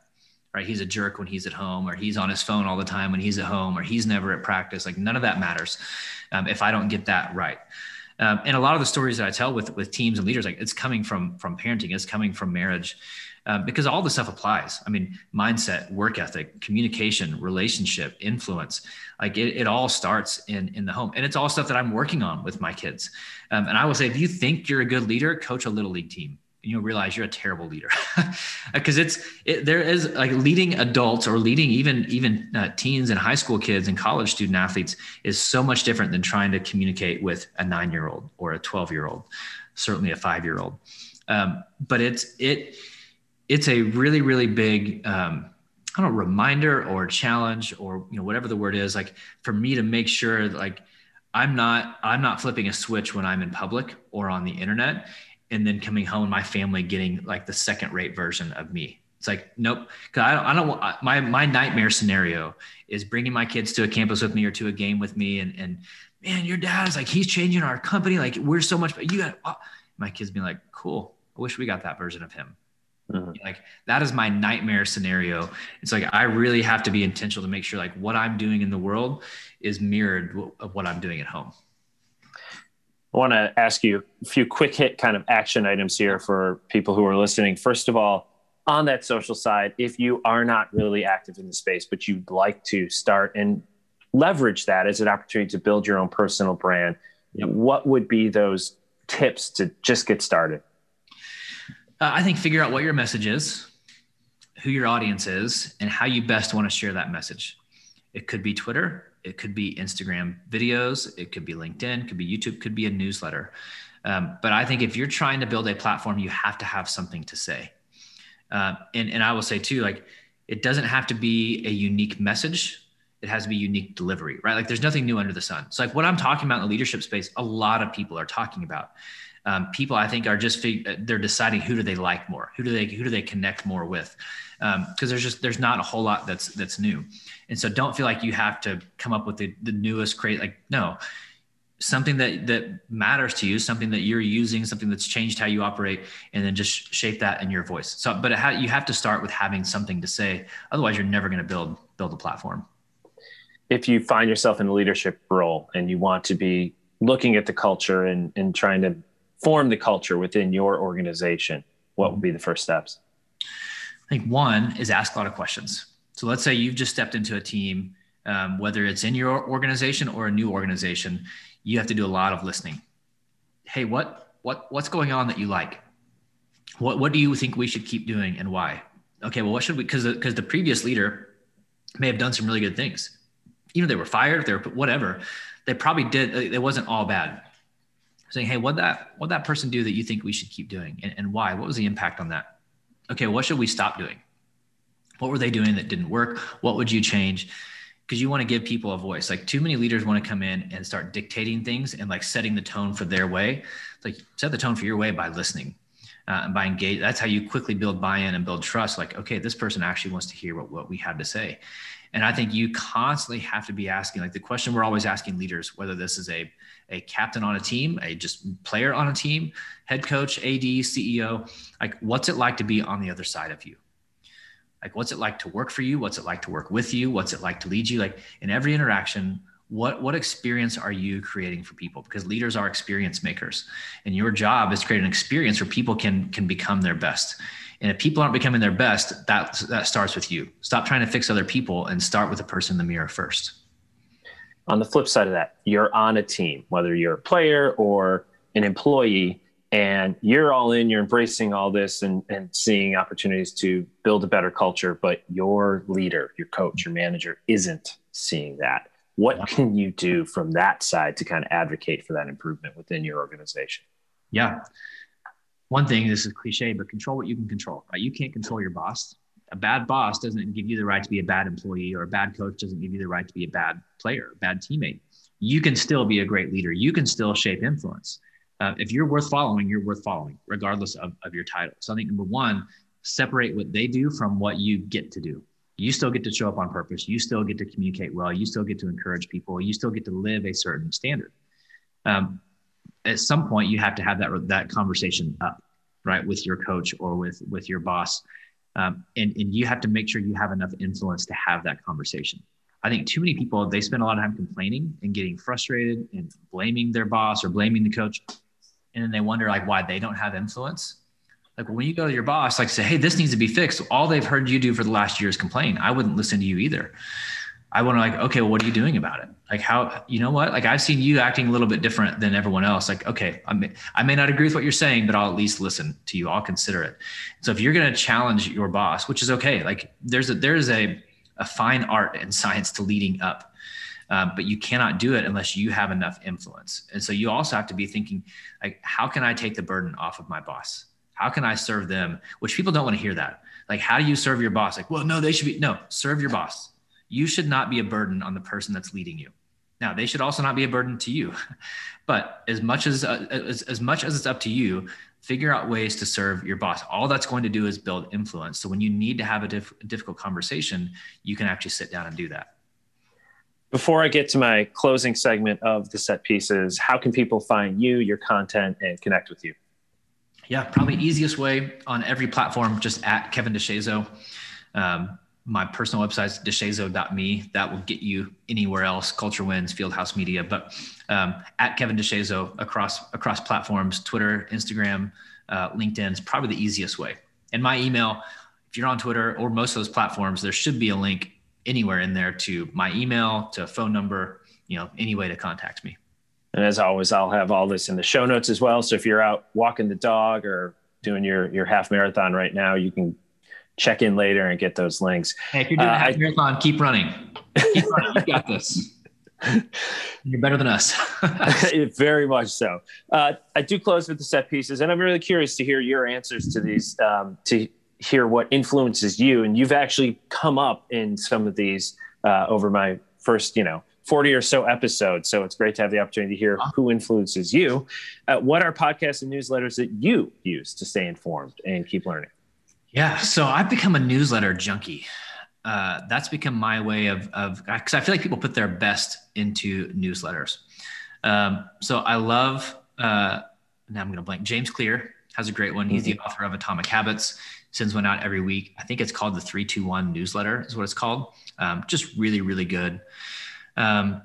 right? He's a jerk when he's at home, or he's on his phone all the time when he's at home, or he's never at practice. Like none of that matters um, if I don't get that right. Um, and a lot of the stories that I tell with with teams and leaders, like it's coming from from parenting, it's coming from marriage, um, because all this stuff applies. I mean, mindset, work ethic, communication, relationship, influence, like it, it all starts in in the home, and it's all stuff that I'm working on with my kids. Um, and I will say, if you think you're a good leader, coach a little league team you'll realize you're a terrible leader because it's it, there is like leading adults or leading even even uh, teens and high school kids and college student athletes is so much different than trying to communicate with a nine year old or a 12 year old certainly a five year old um, but it's it it's a really really big um, I don't know, reminder or challenge or you know whatever the word is like for me to make sure like I'm not I'm not flipping a switch when I'm in public or on the internet and then coming home and my family getting like the second rate version of me. It's like nope, cuz I don't, I don't want my my nightmare scenario is bringing my kids to a campus with me or to a game with me and and man, your dad is like he's changing our company like we're so much you got oh. my kids being like cool. I wish we got that version of him. Mm-hmm. Like that is my nightmare scenario. It's like I really have to be intentional to make sure like what I'm doing in the world is mirrored of what I'm doing at home. I want to ask you a few quick hit kind of action items here for people who are listening. First of all, on that social side, if you are not really active in the space, but you'd like to start and leverage that as an opportunity to build your own personal brand, yep. what would be those tips to just get started? Uh, I think figure out what your message is, who your audience is, and how you best want to share that message. It could be Twitter, it could be Instagram videos, it could be LinkedIn, could be YouTube, could be a newsletter. Um, but I think if you're trying to build a platform, you have to have something to say. Uh, and, and I will say too, like it doesn't have to be a unique message. It has to be unique delivery, right? Like there's nothing new under the sun. So like what I'm talking about in the leadership space, a lot of people are talking about um, people I think are just they're deciding who do they like more, who do they who do they connect more with, because um, there's just there's not a whole lot that's that's new, and so don't feel like you have to come up with the, the newest create like no. Something that that matters to you something that you're using something that's changed how you operate and then just shape that in your voice. So but ha- you have to start with having something to say. Otherwise you're never going to build build a platform. If you find yourself in a leadership role and you want to be looking at the culture and, and trying to form the culture within your organization, what would be the first steps? I think one is ask a lot of questions. So let's say you've just stepped into a team, um, whether it's in your organization or a new organization, you have to do a lot of listening. Hey, what what what's going on that you like? What what do you think we should keep doing and why? Okay, well, what should we? Because because the, the previous leader may have done some really good things, even if they were fired, if they were whatever, they probably did. It wasn't all bad saying, hey, what that what that person do that you think we should keep doing, and, and why? What was the impact on that? Okay, what should we stop doing? What were they doing that didn't work? What would you change? Because you want to give people a voice. Like too many leaders want to come in and start dictating things and like setting the tone for their way. Like set the tone for your way by listening. Uh, and by engage, that's how you quickly build buy-in and build trust. Like, okay, this person actually wants to hear what, what we have to say. And I think you constantly have to be asking, like the question we're always asking leaders, whether this is a a captain on a team, a just player on a team, head coach, AD, CEO. Like, what's it like to be on the other side of you? Like, what's it like to work for you? What's it like to work with you? What's it like to lead you? Like, in every interaction, what what experience are you creating for people? Because leaders are experience makers, and your job is to create an experience where people can can become their best. And if people aren't becoming their best, that that starts with you. Stop trying to fix other people and start with the person in the mirror first on the flip side of that, you're on a team, whether you're a player or an employee, and you're all in, you're embracing all this and, and seeing opportunities to build a better culture, but your leader, your coach, your manager isn't seeing that. What can you do from that side to kind of advocate for that improvement within your organization? Yeah. One thing, this is cliche, but control what you can control, right? You can't control your boss a bad boss doesn't give you the right to be a bad employee or a bad coach doesn't give you the right to be a bad player, bad teammate. You can still be a great leader. You can still shape influence. Uh, if you're worth following, you're worth following, regardless of, of your title. So I think number one, separate what they do from what you get to do. You still get to show up on purpose. You still get to communicate well. You still get to encourage people. You still get to live a certain standard. Um, at some point, you have to have that that conversation up, right, with your coach or with with your boss um, and, and you have to make sure you have enough influence to have that conversation. I think too many people, they spend a lot of time complaining and getting frustrated and blaming their boss or blaming the coach. And then they wonder like why they don't have influence. Like when you go to your boss, like say, hey, this needs to be fixed. All they've heard you do for the last year is complain. I wouldn't listen to you either. I want to like, okay, well, what are you doing about it? Like how, you know what? Like I've seen you acting a little bit different than everyone else. Like, okay, I may, I may not agree with what you're saying, but I'll at least listen to you. I'll consider it. So if you're going to challenge your boss, which is okay, like there's a, there's a, a fine art and science to leading up, um, but you cannot do it unless you have enough influence. And so you also have to be thinking like, how can I take the burden off of my boss? How can I serve them? Which people don't want to hear that. Like, how do you serve your boss? Like, well, no, they should be, no, serve your boss you should not be a burden on the person that's leading you. Now, they should also not be a burden to you. But as much as, uh, as, as much as it's up to you, figure out ways to serve your boss. All that's going to do is build influence. So when you need to have a diff- difficult conversation, you can actually sit down and do that. Before I get to my closing segment of the set pieces, how can people find you, your content, and connect with you? Yeah, probably easiest way on every platform, just at Kevin DeShazo. Um, my personal website is deshazo.me. That will get you anywhere else, Culture Wins, Fieldhouse Media, but um, at Kevin DeShazo across across platforms, Twitter, Instagram, uh, LinkedIn is probably the easiest way. And my email, if you're on Twitter or most of those platforms, there should be a link anywhere in there to my email, to phone number, you know, any way to contact me. And as always, I'll have all this in the show notes as well. So if you're out walking the dog or doing your your half marathon right now, you can check in later and get those links. Hey, if you're doing uh, a half marathon, keep running. Keep running. You got this. You're better than us. Very much so. Uh, I do close with the set pieces, and I'm really curious to hear your answers to these, um, to hear what influences you. And you've actually come up in some of these uh, over my first, you know, 40 or so episodes. So it's great to have the opportunity to hear who influences you. Uh, what are podcasts and newsletters that you use to stay informed and keep learning? Yeah, so I've become a newsletter junkie. Uh, that's become my way of of because I feel like people put their best into newsletters. Um, so I love. Uh, now I'm going to blank. James Clear has a great one. He's mm-hmm. the author of Atomic Habits. Sends one out every week. I think it's called the Three Two One Newsletter. Is what it's called. Um, just really really good. Um,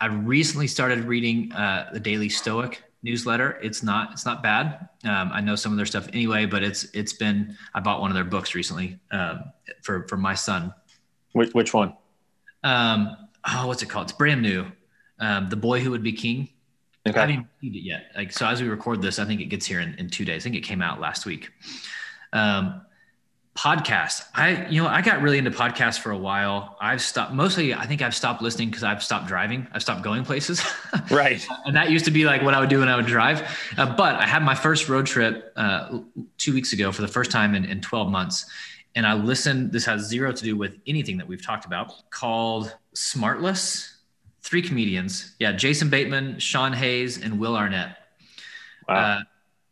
I recently started reading uh, the Daily Stoic newsletter. It's not it's not bad. Um, I know some of their stuff anyway, but it's it's been I bought one of their books recently um, for for my son. Which which one? Um, oh, what's it called? It's brand new. Um, the Boy Who Would Be King. Okay. I haven't read it yet. Like so, as we record this, I think it gets here in, in two days. I think it came out last week. Um, podcast. I you know i got really into podcasts for a while. I've stopped mostly i think i've stopped listening because i've stopped driving. I've stopped going places. Right. And that used to be like what i would do when i would drive. Uh, but i had my first road trip uh, two weeks ago for the first time in, in 12 months. And i listened this has zero to do with anything that we've talked about called smartless three comedians. Yeah jason bateman sean hayes and will arnett. Wow. Uh,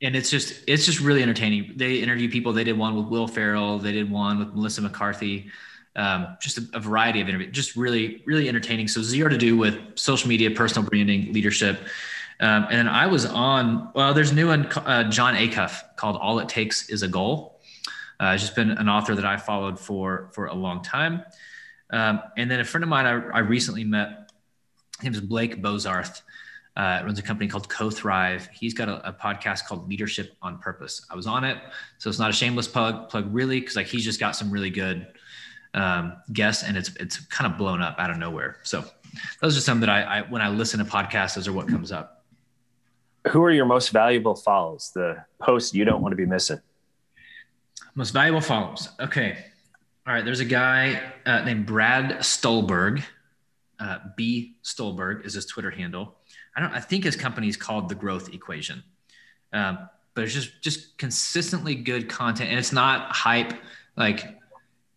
and it's just it's just really entertaining. They interview people. They did one with Will Ferrell. They did one with Melissa McCarthy. Um, just a, a, variety of interviews. Just really really entertaining. So zero to do with social media, personal branding, leadership. Um, and then I was on. Well, there's a new one, uh, Jon Acuff, called "All It Takes Is a Goal." Uh, just been an author that I followed for for a long time. Um, and then a friend of mine I, I recently met. His name is Blake Bozarth uh, runs a company called Co-Thrive. He's got a, a, podcast called Leadership on Purpose. I was on it, so it's not a shameless plug, plug really, because like he's just got some really good um, guests, and it's it's kind of blown up out of nowhere. So those are some that I, I when I listen to podcasts, those are what comes up. Who are your most valuable follows? The posts you don't want to be missing. Most valuable follows. Okay. All right. There's a guy uh, named Brad Stulberg. Uh, B Stulberg is his Twitter handle I don't. I think his company is called the Growth Equation, um, but it's just just consistently good content, and it's not hype like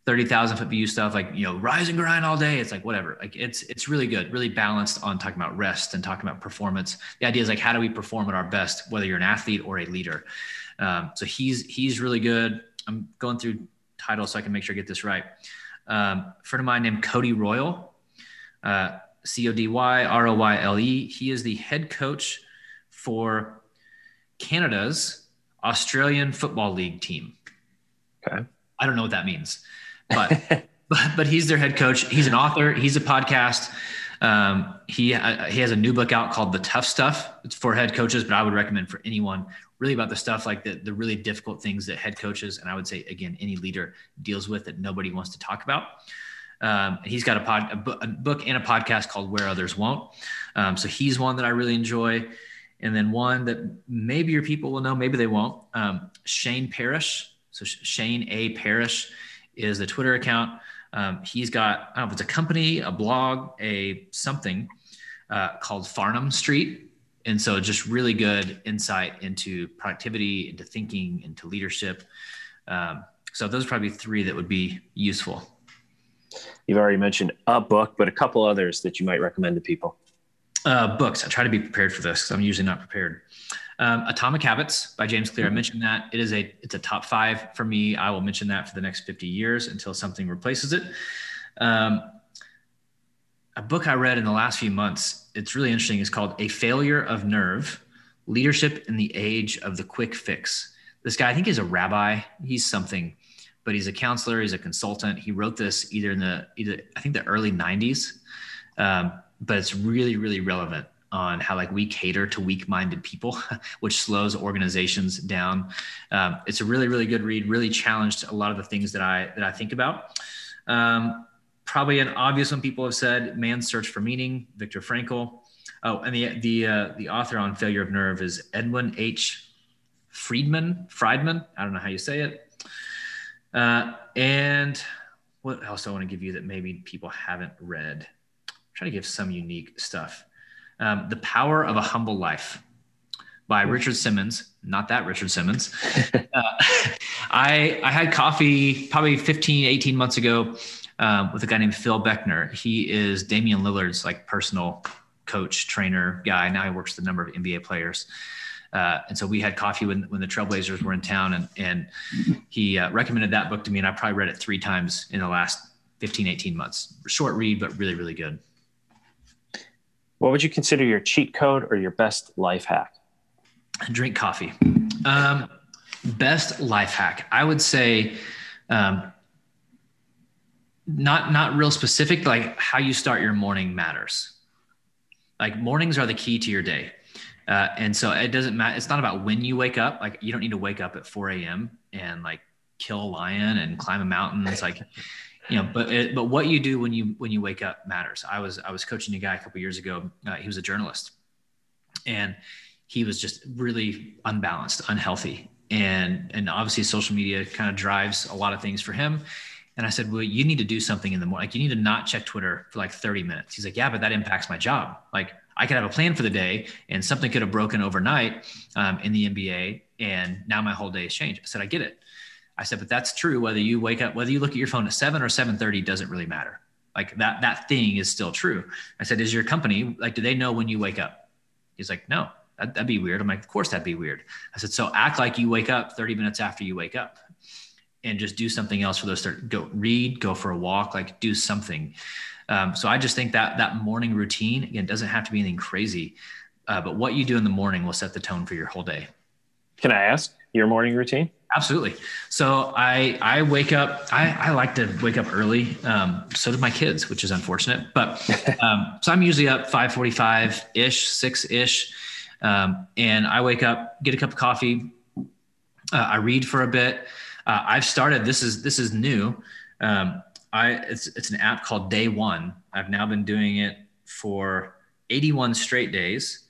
thirty thousand foot view stuff like you know rise and grind all day. It's like whatever. Like it's it's really good, really balanced on talking about rest and talking about performance. The idea is like how do we perform at our best, whether you're an athlete or a leader. Um, so he's he's really good. I'm going through titles so I can make sure I get this right. Um, a friend of mine named Cody Royle. Uh, C O D Y R O Y L E. He is the head coach for Canada's Australian Football League team. Okay. I don't know what that means, but but, but he's their head coach. He's an author. He's a podcast. Um, he uh, he has a new book out called The Tough Stuff. It's for head coaches, but I would recommend for anyone really about the stuff like the the really difficult things that head coaches and I would say again any leader deals with that nobody wants to talk about. Um, he's got a, pod, a, book and a podcast called Where Others Won't. Um, so he's one that I really enjoy. And then one that maybe your people will know, maybe they won't. Um, Shane Parrish. So Shane A. Parrish is the Twitter account. Um, he's got, I don't know if it's a company, a blog, a something uh, called Farnam Street. And so just really good insight into productivity, into thinking, into leadership. Um, so those are probably three that would be useful. You've already mentioned a book, but a couple others that you might recommend to people. Uh, books. I try to be prepared for this because I'm usually not prepared. Um, Atomic Habits by James Clear. I mm-hmm. mentioned that it is a it's a top five for me. I will mention that for the next 50 years until something replaces it. Um, a book I read in the last few months. It's really interesting. It's called A Failure of Nerve: Leadership in the Age of the Quick Fix. This guy, I think, he's a rabbi. He's something, but he's a counselor. He's a consultant. He wrote this either in the either I think the early 90s, um, but it's really really relevant on how like we cater to weak-minded people, which slows organizations down. Um, it's a really, really good read. Really challenged a lot of the things that I that I think about. Um, probably an obvious one people have said: "Man's Search for Meaning," Viktor Frankl. Oh, and the the uh, the author on Failure of Nerve is Edwin H. Friedman. Friedman. I don't know how you say it. Uh, and what else do I want to give you that maybe people haven't read? Try to give some unique stuff um, The Power of a Humble Life by Richard Simmons, not that Richard Simmons. uh, I, I had coffee probably 15, 18 months ago um, with a guy named Phil Beckner. He is Damian Lillard's like personal coach, trainer guy. Now he works with a number of NBA players. Uh, and so we had coffee when, when the Trailblazers were in town, and, and he uh, recommended that book to me. And I probably read it three times in the last 15, 18 months. Short read, but really, really good. What would you consider your cheat code or your best life hack? Drink coffee. Um, best life hack. I would say, um, not not real specific. Like how you start your morning matters. Like mornings are the key to your day. Uh, and so it doesn't matter. It's not about when you wake up. Like you don't need to wake up at 4 a.m. and like kill a lion and climb a mountain. It's like you know but it, but what you do when you when you wake up matters i was i was coaching a guy a couple years ago uh, he was a journalist and he was just really unbalanced unhealthy and and obviously social media kind of drives a lot of things for him and i said well you need to do something in the morning like you need to not check twitter for like 30 minutes he's like yeah but that impacts my job like i could have a plan for the day and something could have broken overnight um, in the nba and now my whole day has changed i said i get it I said, but that's true. Whether you wake up, whether you look at your phone at seven or seven thirty, doesn't really matter. Like that, that thing is still true. I said, is your company like, do they know when you wake up? He's like, no, that, that'd be weird. I'm like, of course that'd be weird. I said, so act like you wake up 30 minutes after you wake up and just do something else for those 30, go read, go for a walk, like do something. Um, so I just think that that morning routine, again, doesn't have to be anything crazy, uh, but what you do in the morning will set the tone for your whole day. Can I ask your morning routine? Absolutely. So I I wake up. I, I like to wake up early. Um, so do my kids, which is unfortunate. But um, so I'm usually up 5:45 ish, six ish, um, and I wake up, get a cup of coffee. Uh, I read for a bit. Uh, I've started. This is this is new. Um, I it's it's an app called Day One. I've now been doing it for 81 straight days,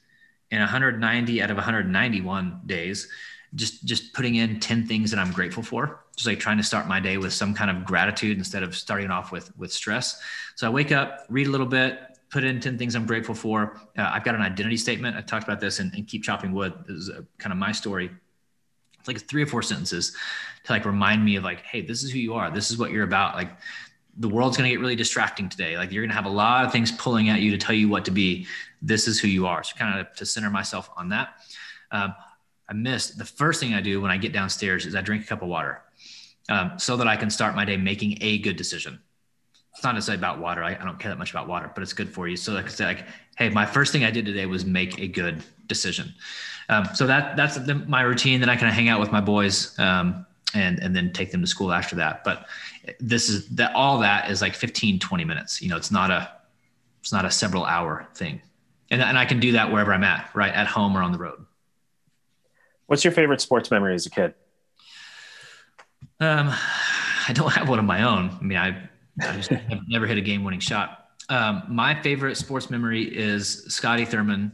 and 190 out of 191 days. Just just putting in 10 things that i'm grateful for. Just like trying to start my day with some kind of gratitude instead of starting off with with stress. So i wake up read a little bit put in 10 things i'm grateful for. Uh, i've got an identity statement. I talked about this and, keep chopping wood. This is a, kind of my story. It's like three or four sentences to like remind me of like hey this is who you are. This is what you're about. Like the world's going to get really distracting today like you're going to have a lot of things pulling at you to tell you what to be this is who you are so kind of to center myself on that um, I missed the first thing I do when I get downstairs is I drink a cup of water um, so that I can start my day making a good decision. It's not necessarily about water. I, I don't care that much about water, but it's good for you. So like, say like, hey, my first thing I did today was make a good decision. Um, so that that's the, my routine. Then I kind of hang out with my boys um, and and then take them to school after that. But this is that all that is like 15, 20 minutes. You know, it's not a it's not a several hour thing. And, and I can do that wherever I'm at, right? At home or on the road. What's your favorite sports memory as a kid? Um, I don't have one of my own. I mean, I, I just never hit a game-winning shot. Um, my favorite sports memory is Scotty Thurman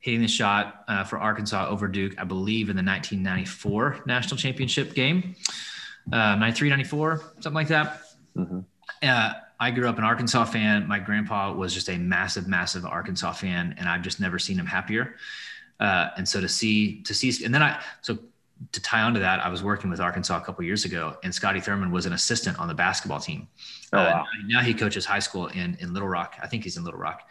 hitting the shot uh, for Arkansas over Duke, I believe, in the 1994 national championship game, uh, 93, 94, something like that. Mm-hmm. Uh, I grew up an Arkansas fan. My grandpa was just a massive, massive Arkansas fan, and I've just never seen him happier. Uh, and so to see to see and then I so to tie onto that, I was working with Arkansas a couple years ago, and Scotty Thurman was an assistant on the basketball team. Oh, uh, wow. uh, now he coaches high school in in Little Rock. I think he's in Little Rock.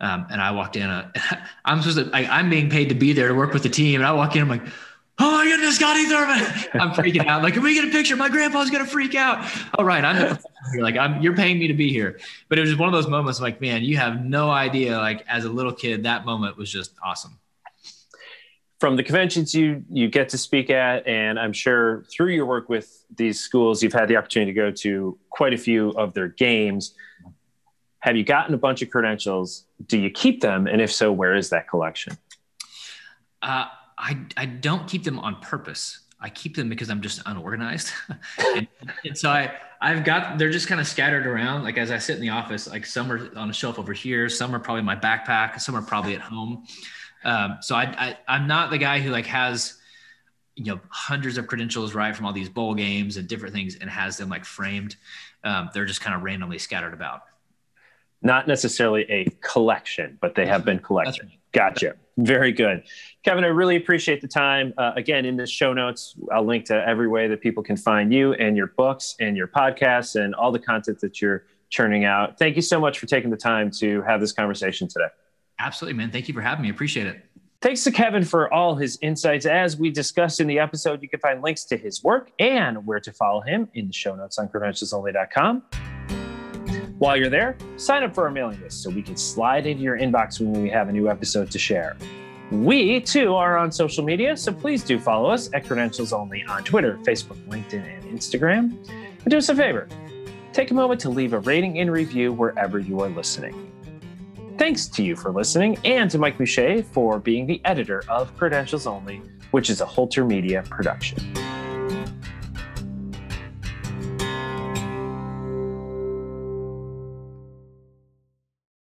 Um, and I walked in. Uh, I'm supposed to. I, I'm being paid to be there to work with the team, and I walk in. I'm like, oh my goodness, Scotty Thurman. I'm freaking out. Like, can we get a picture? My grandpa's gonna freak out. All right, I'm like I'm you're paying me to be here. But it was just one of those moments like, man, you have no idea. Like as a little kid, that moment was just awesome. From the conventions you you get to speak at, and I'm sure through your work with these schools, you've had the opportunity to go to quite a few of their games. Have you gotten a bunch of credentials? Do you keep them? And if so, where is that collection? Uh, I, I don't keep them on purpose. I keep them because I'm just unorganized. and, and, so I, I've got, they're just kind of scattered around. Like as I sit in the office, like some are on a shelf over here, some are probably in my backpack, some are probably at home. Um, so I, I, am not the guy who like has, you know, hundreds of credentials, right. From all these bowl games and different things and has them like framed. Um, they're just kind of randomly scattered about. Not necessarily a collection, but they have been collected. Right. Gotcha. Very good. Kevin, I really appreciate the time. Uh, again, in the show notes, I'll link to every way that people can find you and your books and your podcasts and all the content that you're churning out. Thank you so much for taking the time to have this conversation today. Absolutely, man. Thank you for having me. Appreciate it. Thanks to Kevin for all his insights. As we discussed in the episode, you can find links to his work and where to follow him in the show notes on credentialsonly.com. While you're there, sign up for our mailing list so we can slide into your inbox when we have a new episode to share. We too are on social media, so please do follow us at Credentials Only on Twitter, Facebook, LinkedIn, and Instagram. And do us a favor take a moment to leave a rating and review wherever you are listening. Thanks to you for listening and to Mike Boucher for being the editor of Credentials Only, which is a Holter Media production.